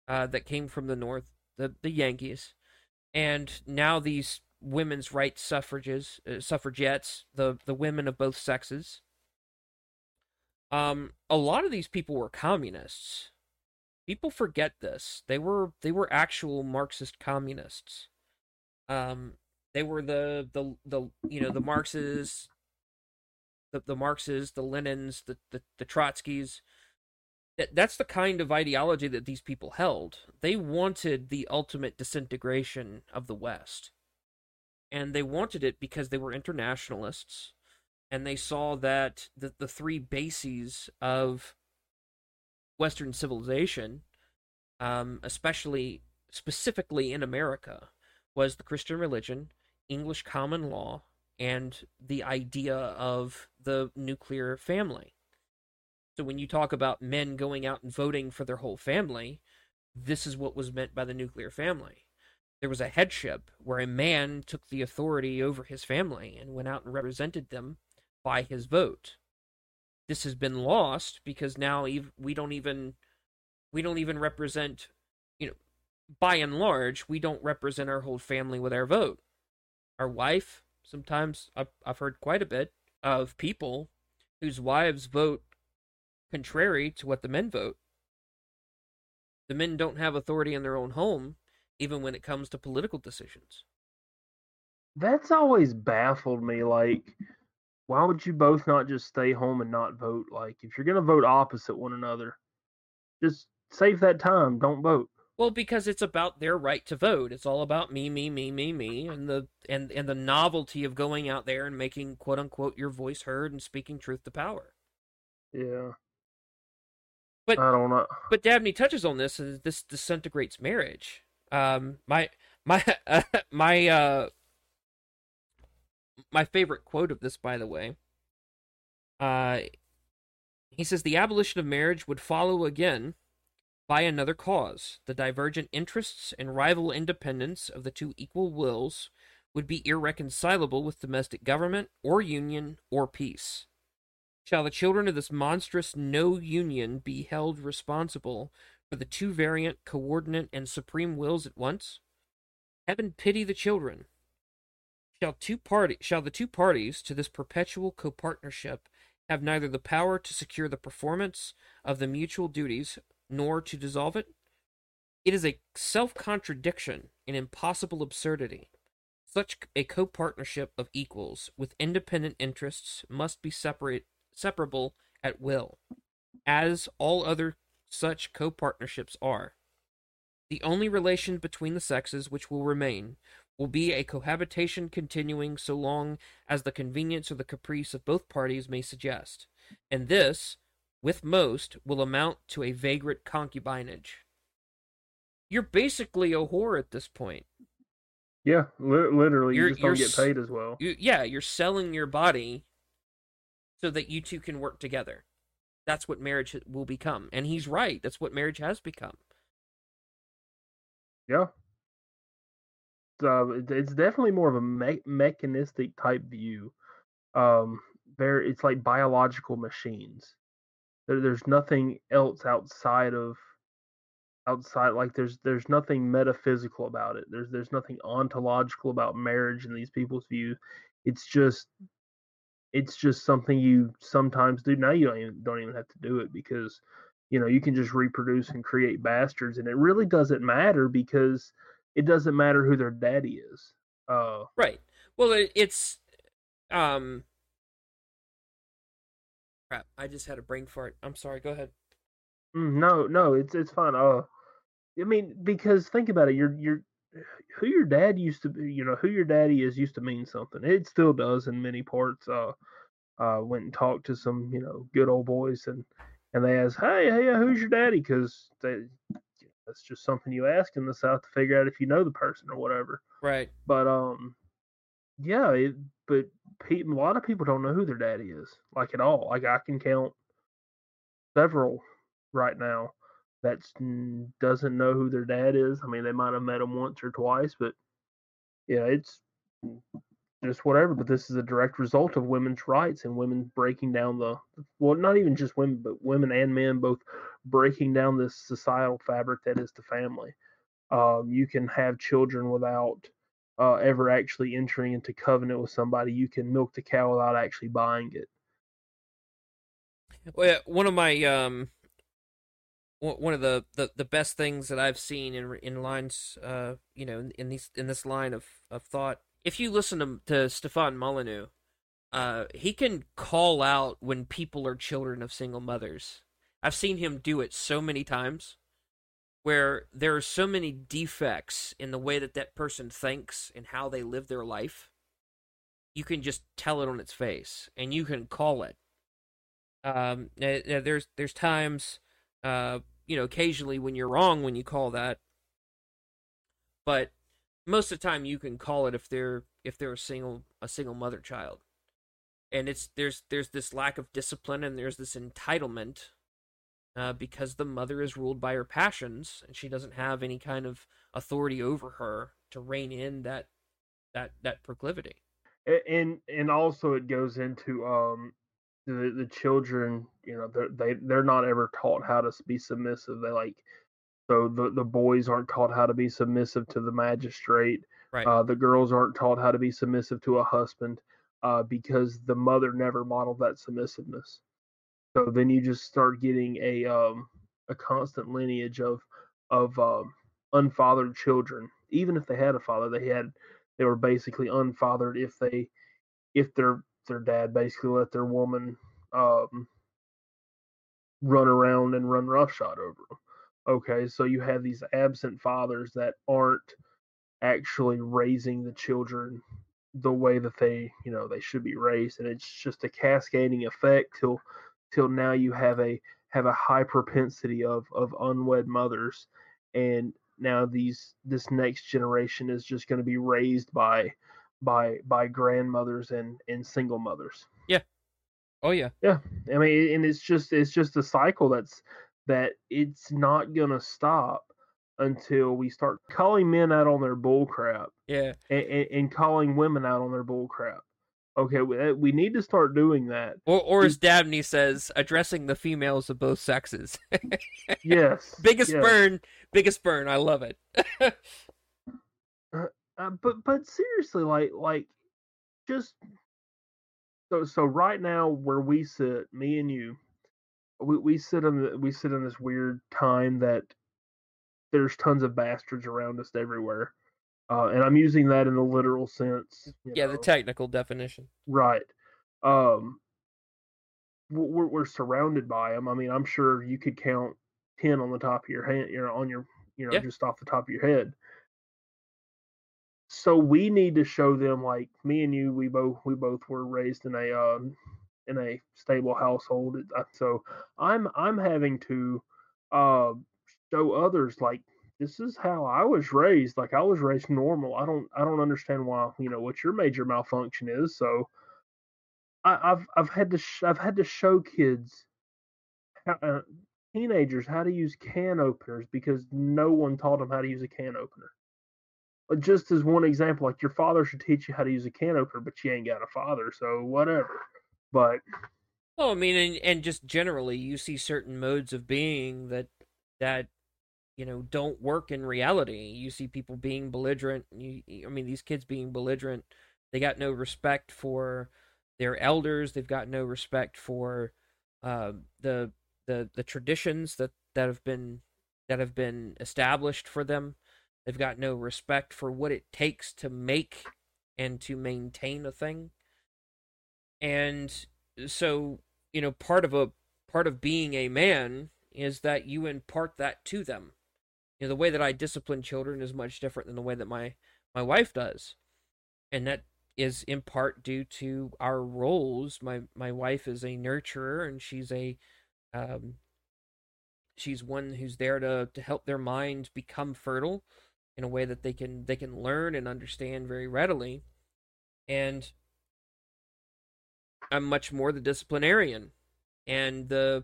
uh, that came from the north, the the Yankees, and now these women's rights suffrages uh, suffragettes, the the women of both sexes. Um, a lot of these people were communists. People forget this. They were they were actual Marxist communists. Um, they were the the the you know the Marxes, the the Marxes, the Lenins, the the, the Trotskys. That that's the kind of ideology that these people held. They wanted the ultimate disintegration of the West, and they wanted it because they were internationalists, and they saw that the the three bases of Western civilization, um, especially specifically in America, was the Christian religion, English common law, and the idea of the nuclear family. So when you talk about men going out and voting for their whole family, this is what was meant by the nuclear family. There was a headship where a man took the authority over his family and went out and represented them by his vote. This has been lost because now we don't even we don't even represent you know, by and large, we don't represent our whole family with our vote. Our wife, sometimes I've, I've heard quite a bit of people whose wives vote contrary to what the men vote. The men don't have authority in their own home, even when it comes to political decisions. That's always baffled me. Like, why would you both not just stay home and not vote? Like, if you're going to vote opposite one another, just save that time. Don't vote. Well, because it's about their right to vote. It's all about me, me, me, me, me, and the and and the novelty of going out there and making quote unquote your voice heard and speaking truth to power. Yeah. But I don't know. But Dabney touches on this, and this disintegrates marriage. Um, my my uh, my uh my favorite quote of this, by the way. Uh, he says the abolition of marriage would follow again by another cause. The divergent interests and rival independence of the two equal wills would be irreconcilable with domestic government or union or peace. Shall the children of this monstrous no union be held responsible for the two variant, coordinate, and supreme wills at once? Heaven pity the children. Shall two party shall the two parties to this perpetual copartnership have neither the power to secure the performance of the mutual duties nor to dissolve it? It is a self contradiction, an impossible absurdity. Such a co-partnership of equals with independent interests must be separate, separable at will, as all other such co-partnerships are. The only relation between the sexes which will remain will be a cohabitation continuing so long as the convenience or the caprice of both parties may suggest, and this with most, will amount to a vagrant concubinage. You're basically a whore at this point. Yeah, li- literally, You're- you just don't get paid as well. You, yeah, you're selling your body so that you two can work together. That's what marriage will become. And he's right. That's what marriage has become. Yeah. So it's definitely more of a me- mechanistic type view. Um, very, it's like biological machines. There, there's nothing else outside of outside like there's there's nothing metaphysical about it. There's there's nothing ontological about marriage in these people's view. It's just it's just something you sometimes do. Now you don't even don't even have to do it because you know you can just reproduce and create bastards, and it really doesn't matter because it doesn't matter who their daddy is. Uh, Right. Well, it, it's um crap. I just had a brain fart. I'm sorry. Go ahead. mm, no, no, it's it's fine. Uh, I mean, because think about it. You're you're who your dad used to be. You know who your daddy is used to mean something. It still does in many parts. Uh, uh, went and talked to some you know good old boys and and they asked, hey, hey, who's your daddy? Because that's just something you ask in the South to figure out if you know the person or whatever. Right. But um, yeah, it, but pe- a lot of people don't know who their daddy is, like at all. Like I can count several right now that mm, doesn't know who their dad is. I mean, they might have met him once or twice, but yeah, it's just whatever. But this is a direct result of women's rights and women breaking down the well, not even just women, but women and men both breaking down this societal fabric that is the family. Um, you can have children without uh, ever actually entering into covenant with somebody. You can milk the cow without actually buying it. Well, one of my um, one of the, the, the best things that I've seen in in lines, uh, you know, in, in these in this line of, of thought. If you listen to to Stefan Molyneux, uh, he can call out when people are children of single mothers. I've seen him do it so many times, where there are so many defects in the way that that person thinks and how they live their life. You can just tell it on its face, and you can call it um eh, eh, there's there's times uh you know occasionally when you're wrong when you call that but most of the time you can call it if they're if they're a single a single mother child and it's there's there's this lack of discipline and there's this entitlement uh, because the mother is ruled by her passions and she doesn't have any kind of authority over her to rein in that that that proclivity And and also it goes into um the the children. You know, they're, they they're not ever taught how to be submissive. They like so the the boys aren't taught how to be submissive to the magistrate. right Uh, the girls aren't taught how to be submissive to a husband uh, because the mother never modeled that submissiveness. So then you just start getting a um, a constant lineage of of um, unfathered children. Even if they had a father, they had they were basically unfathered if they if their their dad basically let their woman um, run around and run roughshod over them. Okay, so you have these absent fathers that aren't actually raising the children the way that they you know they should be raised and it's just a cascading effect till till now you have a have a high propensity of of unwed mothers and now these this next generation is just going to be raised by by by grandmothers and and single mothers oh yeah yeah i mean and it's just it's just a cycle that's that it's not going to stop until we start calling men out on their bull crap yeah and, and, and calling women out on their bull crap. Okay, we, uh, we need to start doing that. Or, or as Dabney says, addressing the females of both sexes. Yes, biggest yes. burn, biggest burn. I love it. Uh, but but seriously, like like just so so right now where we sit, me and you, we, we sit in the, we sit in this weird time that there's tons of bastards around us everywhere, uh, and I'm using that in the literal sense. yeah, the technical definition. Right. Um, we're we're surrounded by them. I mean, I'm sure you could count ten on the top of your hand, you know, on your, you know, Yeah. just off the top of your head. So we need to show them, like me and you, we both we both were raised in a um, in a stable household. Uh, so I'm I'm having to uh, show others like this is how I was raised. Like I was raised normal. I don't I don't understand why you know what your major malfunction is. So I, have I've had to sh- I've had to show kids, how, uh, teenagers how to use can openers because no one taught them how to use a can opener. Just as one example, like your father should teach you how to use a can opener, but you ain't got a father, so whatever. But well, I mean, and, and just generally, you see certain modes of being that that you know don't work in reality. You see people being belligerent. You, I mean, these kids being belligerent. They got no respect for their elders. They've got no respect for uh, the the the traditions that that have been that have been established for them. They've got no respect for what it takes to make and to maintain a thing. And so, you know, part of a part of being a man is that you impart that to them. You know, the way that I discipline children is much different than the way that my my wife does. And that is in part due to our roles. My my wife is a nurturer and she's a um she's one who's there to to help their mind become fertile in a way that they can they can learn and understand very readily. And I'm much more the disciplinarian. And the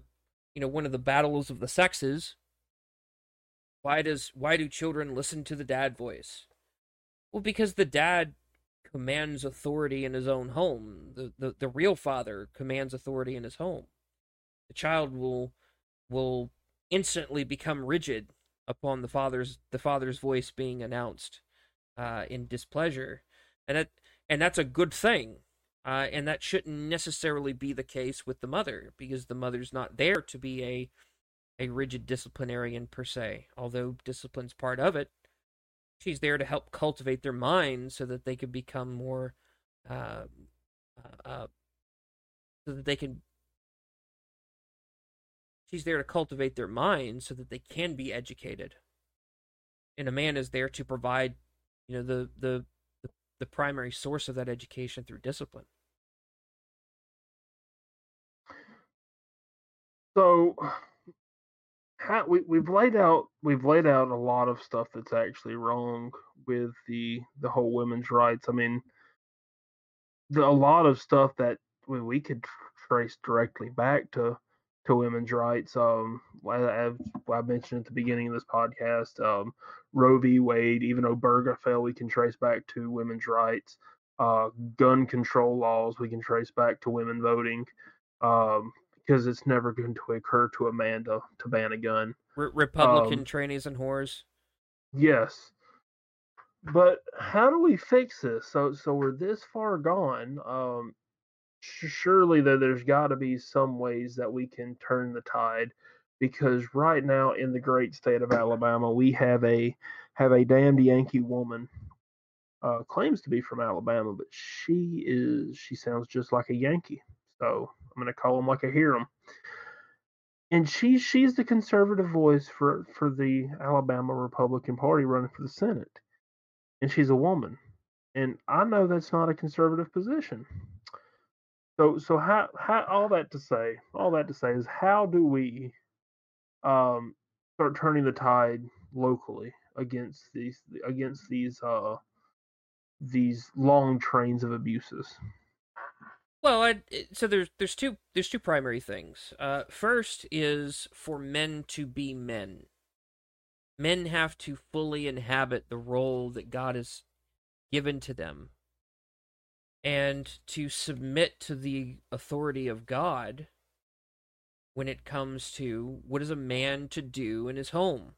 you know, one of the battles of the sexes why does why do children listen to the dad voice? Well, because the dad commands authority in his own home. The, the the real father commands authority in his home. The child will will instantly become rigid upon the father's the father's voice being announced uh, in displeasure, and that and that's a good thing. Uh, and that shouldn't necessarily be the case with the mother because the mother's not there to be a a rigid disciplinarian per se, although discipline's part of it she's there to help cultivate their minds so that they can become more uh, uh, uh, so that they can she's there to cultivate their minds so that they can be educated and a man is there to provide you know the the the, primary source of that education through discipline so how we we've laid out we've laid out a lot of stuff that's actually wrong with the the whole women's rights. I mean, the, a lot of stuff that we, we could trace directly back to to women's rights. Um, as I mentioned at the beginning of this podcast, um, Roe v. Wade, even Obergefell, we can trace back to women's rights. Uh, gun control laws, we can trace back to women voting. Um, because it's never going to occur to a man to, to ban a gun. Re- Republican um, trainees and whores. Yes, but how do we fix this? So so we're this far gone. Um, surely that there's got to be some ways that we can turn the tide, because right now in the great state of Alabama we have a have a damned Yankee woman. Uh, claims to be from Alabama, but she is she sounds just like a Yankee. So I'm going to call them like I hear them. And she's she's the conservative voice for for the Alabama Republican Party running for the Senate, and she's a woman, and I know that's not a conservative position. So so how how all that to say all that to say is how do we um start turning the tide locally against these against these uh these long trains of abuses well, I, so there's there's two there's two primary things. Uh, first is for men to be men. Men have to fully inhabit the role that God has given to them, and to submit to the authority of God when it comes to what is a man to do in his home.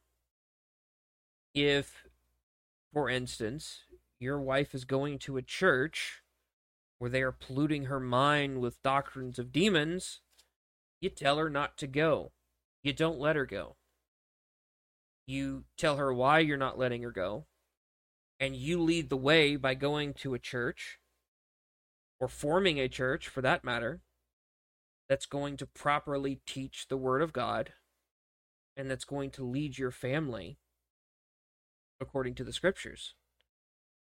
If, for instance, your wife is going to a church where they are polluting her mind with doctrines of demons, you tell her not to go. You don't let her go. You tell her why you're not letting her go. And you lead the way by going to a church, or forming a church for that matter, that's going to properly teach the Word of God and that's going to lead your family according to the Scriptures.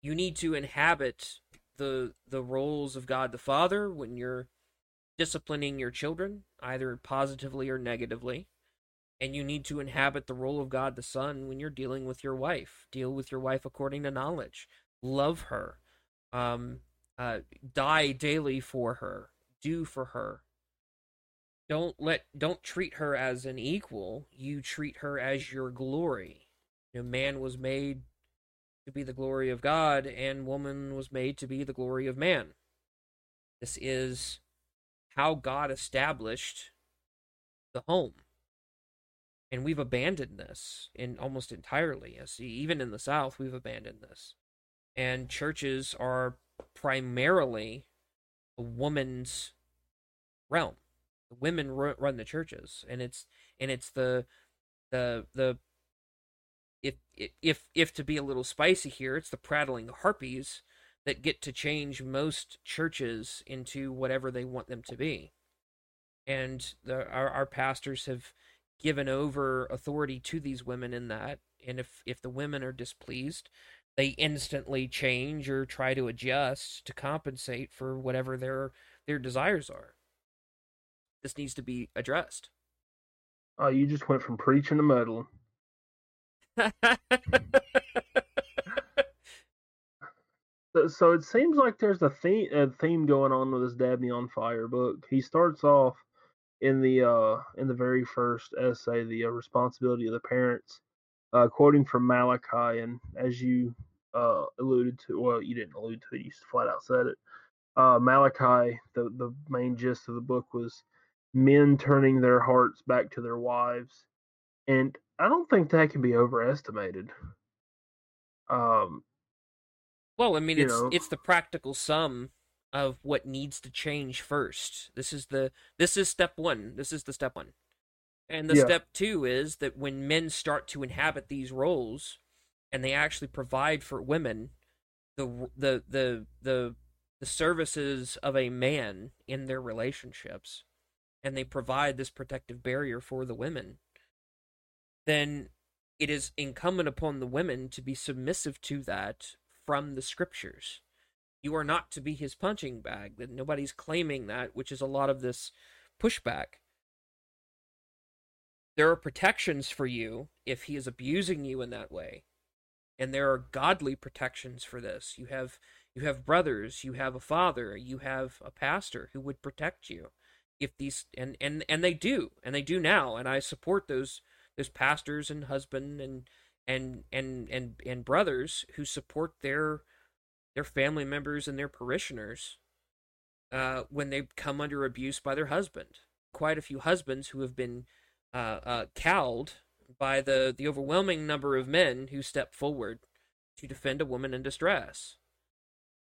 You need to inhabit the the roles of God the Father when you're disciplining your children, either positively or negatively. And you need to inhabit the role of God the Son when you're dealing with your wife. Deal with your wife according to knowledge. Love her. Um, uh, die daily for her. Do for her. Don't let don't treat her as an equal. You treat her as your glory. You know, man was made to be the glory of God, and woman was made to be the glory of man. This is how God established the home. And we've abandoned this in almost entirely. See, even in the South, we've abandoned this. And churches are primarily a woman's realm. The women run the churches, and it's and it's the the the if if if to be a little spicy here, it's the prattling harpies that get to change most churches into whatever they want them to be. And the, our, our pastors have given over authority to these women in that. And if, if the women are displeased, they instantly change or try to adjust to compensate for whatever their their desires are. This needs to be addressed. Oh, you just went from preaching to meddling. so it seems like there's a theme, a theme going on with this Dabney on Fire book. He starts off in the uh, in the very first essay, the uh, responsibility of the parents, uh, quoting from Malachi, and as you uh, alluded to, well, you didn't allude to it, you flat out said it. Uh, Malachi, the the main gist of the book was men turning their hearts back to their wives, and I don't think that can be overestimated. Um, well, I mean, it's know. it's the practical sum of what needs to change first. This is the this is step one. This is the step one. And the yeah. step two is that when men start to inhabit these roles and they actually provide for women the the the the the services of a man in their relationships and they provide this protective barrier for the women then it is incumbent upon the women to be submissive to that from the scriptures. You are not to be his punching bag. That nobody's claiming that, which is a lot of this pushback. There are protections for you if he is abusing you in that way. And there are godly protections for this. You have you have brothers, you have a father, you have a pastor who would protect you if these and and and they do, and they do now, and I support those those pastors and husband and and and and and brothers who support their their family members and their parishioners uh, when they come under abuse by their husband. Quite a few husbands who have been uh, uh, cowed by the the overwhelming number of men who step forward to defend a woman in distress,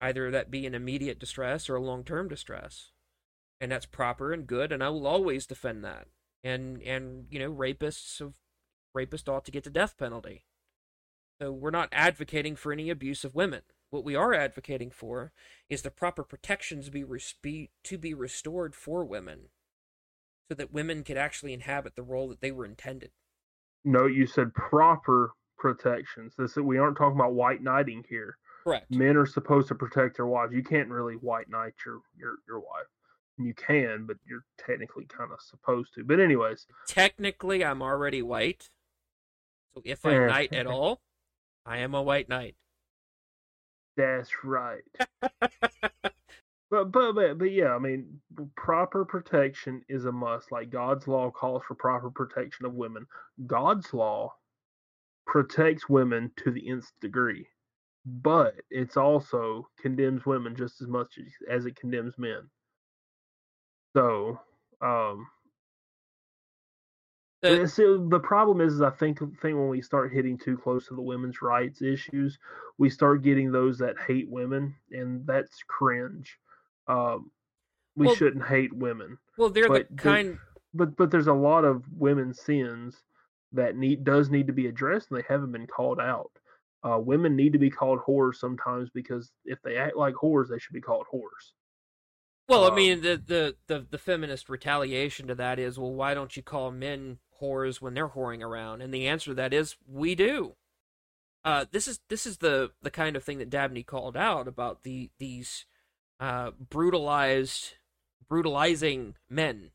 either that be an immediate distress or a long term distress, and that's proper and good, and I will always defend that. And and you know rapists of rapists ought to get the death penalty. So we're not advocating for any abuse of women. What we are advocating for is the proper protections be, be to be restored for women, so that women could actually inhabit the role that they were intended. No, you said proper protections. This we aren't talking about white knighting here. Correct. Men are supposed to protect their wives. You can't really white knight your your your wife. You can, but you're technically kind of supposed to. But anyways, technically, I'm already white. So if I knight at all, I am a white knight. That's right. but, but but but yeah, I mean, proper protection is a must. Like God's law calls for proper protection of women. God's law protects women to the nth degree, but it's also condemns women just as much as it condemns men. So, um, the, so the problem is, is I think think when we start hitting too close to the women's rights issues, we start getting those that hate women, and that's cringe. Um, we well, shouldn't hate women. Well, they're the kind. But but there's a lot of women's sins that need does need to be addressed, and they haven't been called out. Uh, women need to be called whores sometimes because if they act like whores, they should be called whores. Well, um, I mean, the, the, the, the feminist retaliation to that is, well, why don't you call men whores when they're whoring around? And the answer to that is we do. Uh, this is this is the the kind of thing that Dabney called out about the these uh, brutalized brutalizing men,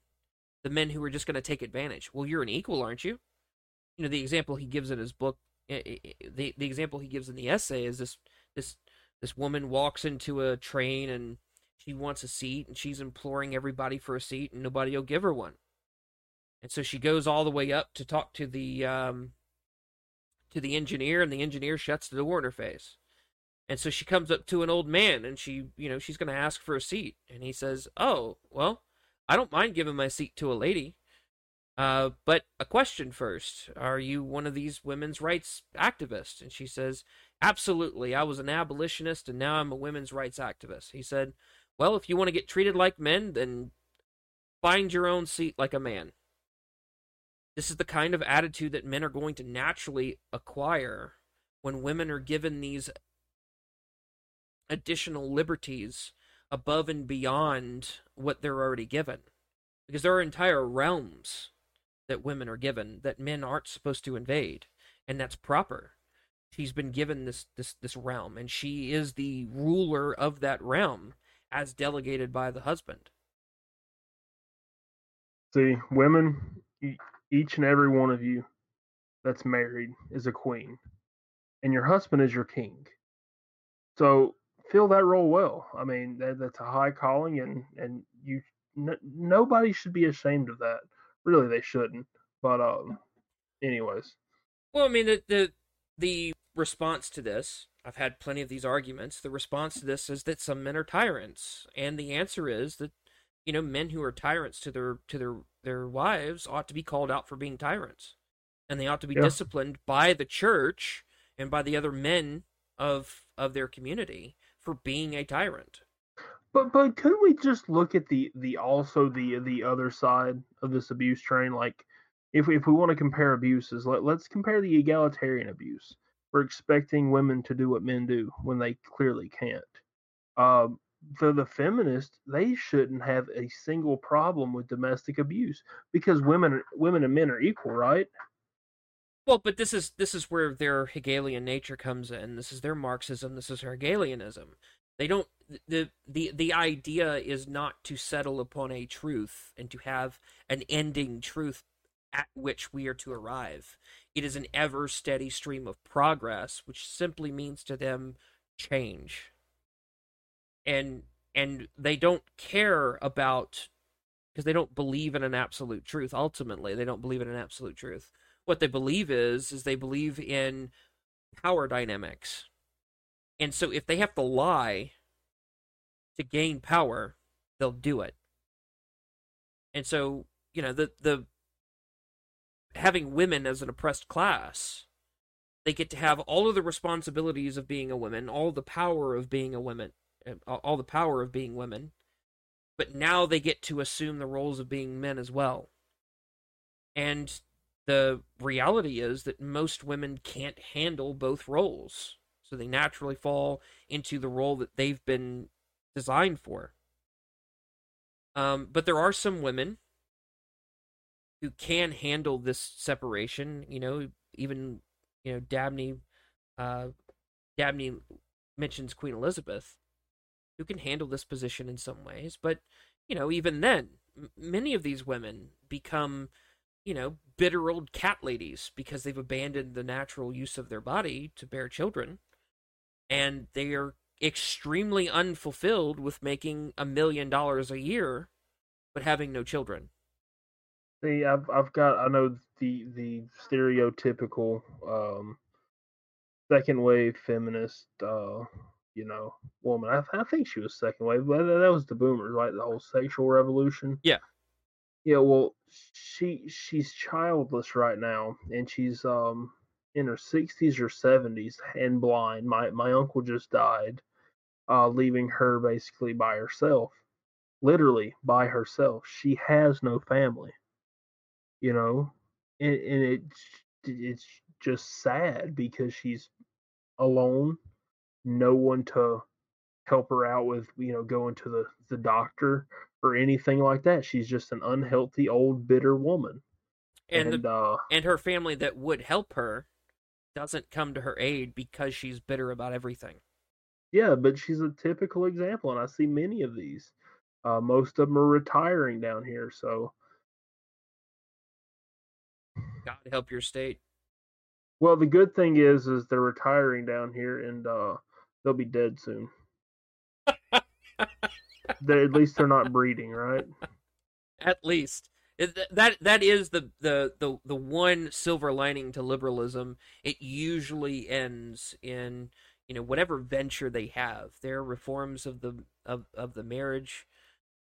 the men who are just going to take advantage. Well, you're an equal, aren't you? You know, the example he gives in his book, the the example he gives in the essay is this this this woman walks into a train and she wants a seat and she's imploring everybody for a seat and nobody will give her one. And so she goes all the way up to talk to the um, to the engineer, and the engineer shuts the door in her face. And so she comes up to an old man, and she, you know, she's going to ask for a seat, and he says, "Oh, well, I don't mind giving my seat to a lady, uh, but a question first: Are you one of these women's rights activists?" And she says, "Absolutely. I was an abolitionist, and now I'm a women's rights activist." He said, "Well, if you want to get treated like men, then find your own seat like a man." This is the kind of attitude that men are going to naturally acquire when women are given these additional liberties above and beyond what they're already given. Because there are entire realms that women are given that men aren't supposed to invade, and that's proper. She's been given this this this realm, and she is the ruler of that realm as delegated by the husband. See, women each and every one of you that's married is a queen, and your husband is your king. So fill that role well. I mean, that, that's a high calling, and and you n- nobody should be ashamed of that. Really, they shouldn't. But um, anyways. Well, I mean, the the the response to this, I've had plenty of these arguments. The response to this is that some men are tyrants, and the answer is that you know men who are tyrants to their to their their wives ought to be called out for being tyrants and they ought to be yeah. disciplined by the church and by the other men of of their community for being a tyrant. But but could we just look at the the also the the other side of this abuse train? Like if if we want to compare abuses let, let's compare the egalitarian abuse. We're expecting women to do what men do when they clearly can't. Um, the the feminists they shouldn't have a single problem with domestic abuse because women women and men are equal, right? Well, but this is this is where their Hegelian nature comes in. This is their Marxism. This is Hegelianism. They don't the the the idea is not to settle upon a truth and to have an ending truth at which we are to arrive. It is an ever steady stream of progress, which simply means to them change and and they don't care about because they don't believe in an absolute truth ultimately they don't believe in an absolute truth what they believe is is they believe in power dynamics. And so if they have to lie to gain power they'll do it. And so you know the the having women as an oppressed class they get to have all of the responsibilities of being a woman all the power of being a woman uh, all the power of being women, but now they get to assume the roles of being men as well. And the reality is that most women can't handle both roles. So they naturally fall into the role that they've been designed for. Um, but there are some women who can handle this separation. You know, even you know Dabney. Uh, Dabney mentions Queen Elizabeth, who can handle this position in some ways. But, you know, even then, m- many of these women become, you know, bitter old cat ladies because they've abandoned the natural use of their body to bear children. And they are extremely unfulfilled with making a million dollars a year but having no children. See, I've I've got I know the the stereotypical um second wave feminist uh you know, woman. I, I think she was second wave, but that was the boomers, right? The whole sexual revolution. Yeah. Yeah. Well, she she's childless right now, and she's um in her sixties or seventies and blind. My my uncle just died, uh, leaving her basically by herself, literally by herself. She has no family. You know, and, and it it's just sad because she's alone no one to help her out with you know going to the the doctor or anything like that she's just an unhealthy old bitter woman and and, the, uh, and her family that would help her doesn't come to her aid because she's bitter about everything yeah but she's a typical example and i see many of these Uh, most of them are retiring down here, so God help your state. Well, the good thing is, is they're retiring down here, and uh, they'll be dead soon. They at least they're not breeding, right? At least that that is the, the the the one silver lining to liberalism. It usually ends in you know whatever venture they have, their reforms of the of of the marriage,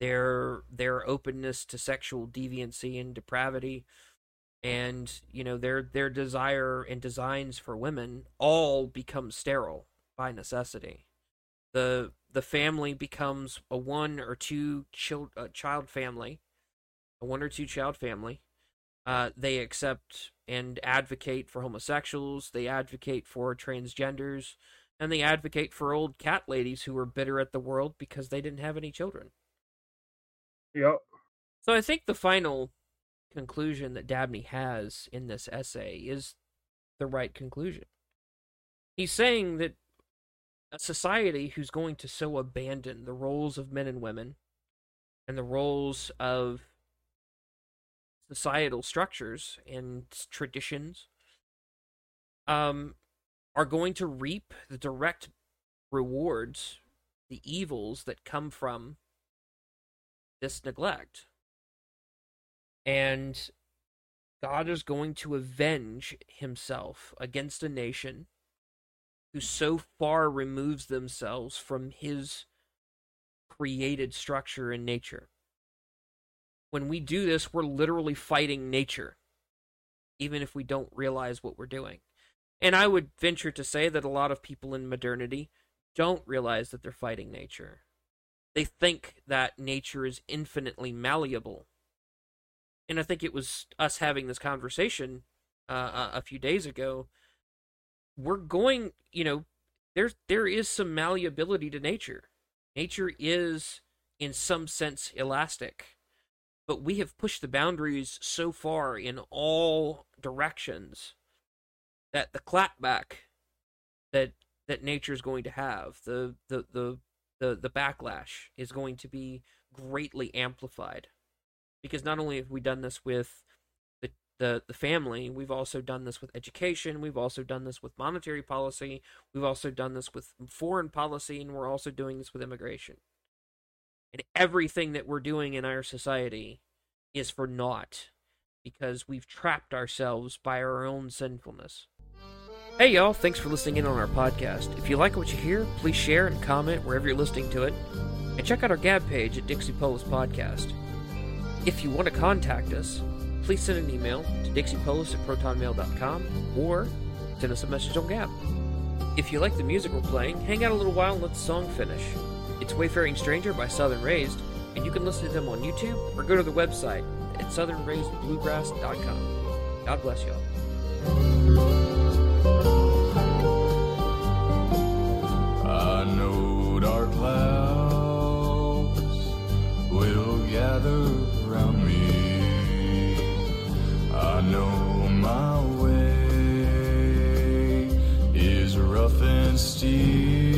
their their openness to sexual deviancy and depravity and you know their their desire and designs for women all become sterile by necessity the the family becomes a one or two child uh, child family a one or two child family. Uh, they accept and advocate for homosexuals they advocate for transgenders and they advocate for old cat ladies who are bitter at the world because they didn't have any children. Yep so i think the final conclusion that Dabney has in this essay is the right conclusion. He's saying that a society who's going to so abandon the roles of men and women and the roles of societal structures and traditions um, are going to reap the direct rewards, the evils that come from this neglect. And God is going to avenge himself against a nation who so far removes themselves from his created structure in nature. When we do this, we're literally fighting nature, even if we don't realize what we're doing. And I would venture to say that a lot of people in modernity don't realize that they're fighting nature. They think that nature is infinitely malleable and I think it was us having this conversation uh, a few days ago. We're going, you know, there's there is some malleability to nature. Nature is, in some sense, elastic, but we have pushed the boundaries so far in all directions that the clapback that that nature is going to have, the the the the, the backlash is going to be greatly amplified because not only have we done this with the the family, we've also done this with education, we've also done this with monetary policy, we've also done this with foreign policy, and we're also doing this with immigration. And everything that we're doing in our society is for naught because we've trapped ourselves by our own sinfulness. Hey y'all, thanks for listening in on our podcast. If you like what you hear, please share and comment wherever you're listening to it. And check out our Gab page at Dixie Polis Podcast. If you want to contact us, please send an email to dixiepolis at protonmail.com or send us a message on Gab. If you like the music we're playing, hang out a little while and let the song finish. It's Wayfaring Stranger by Southern Raised, and you can listen to them on YouTube or go to their website at southernraisedbluegrass.com. God bless y'all. I know dark clouds will gather around me. Know my way is rough and steep.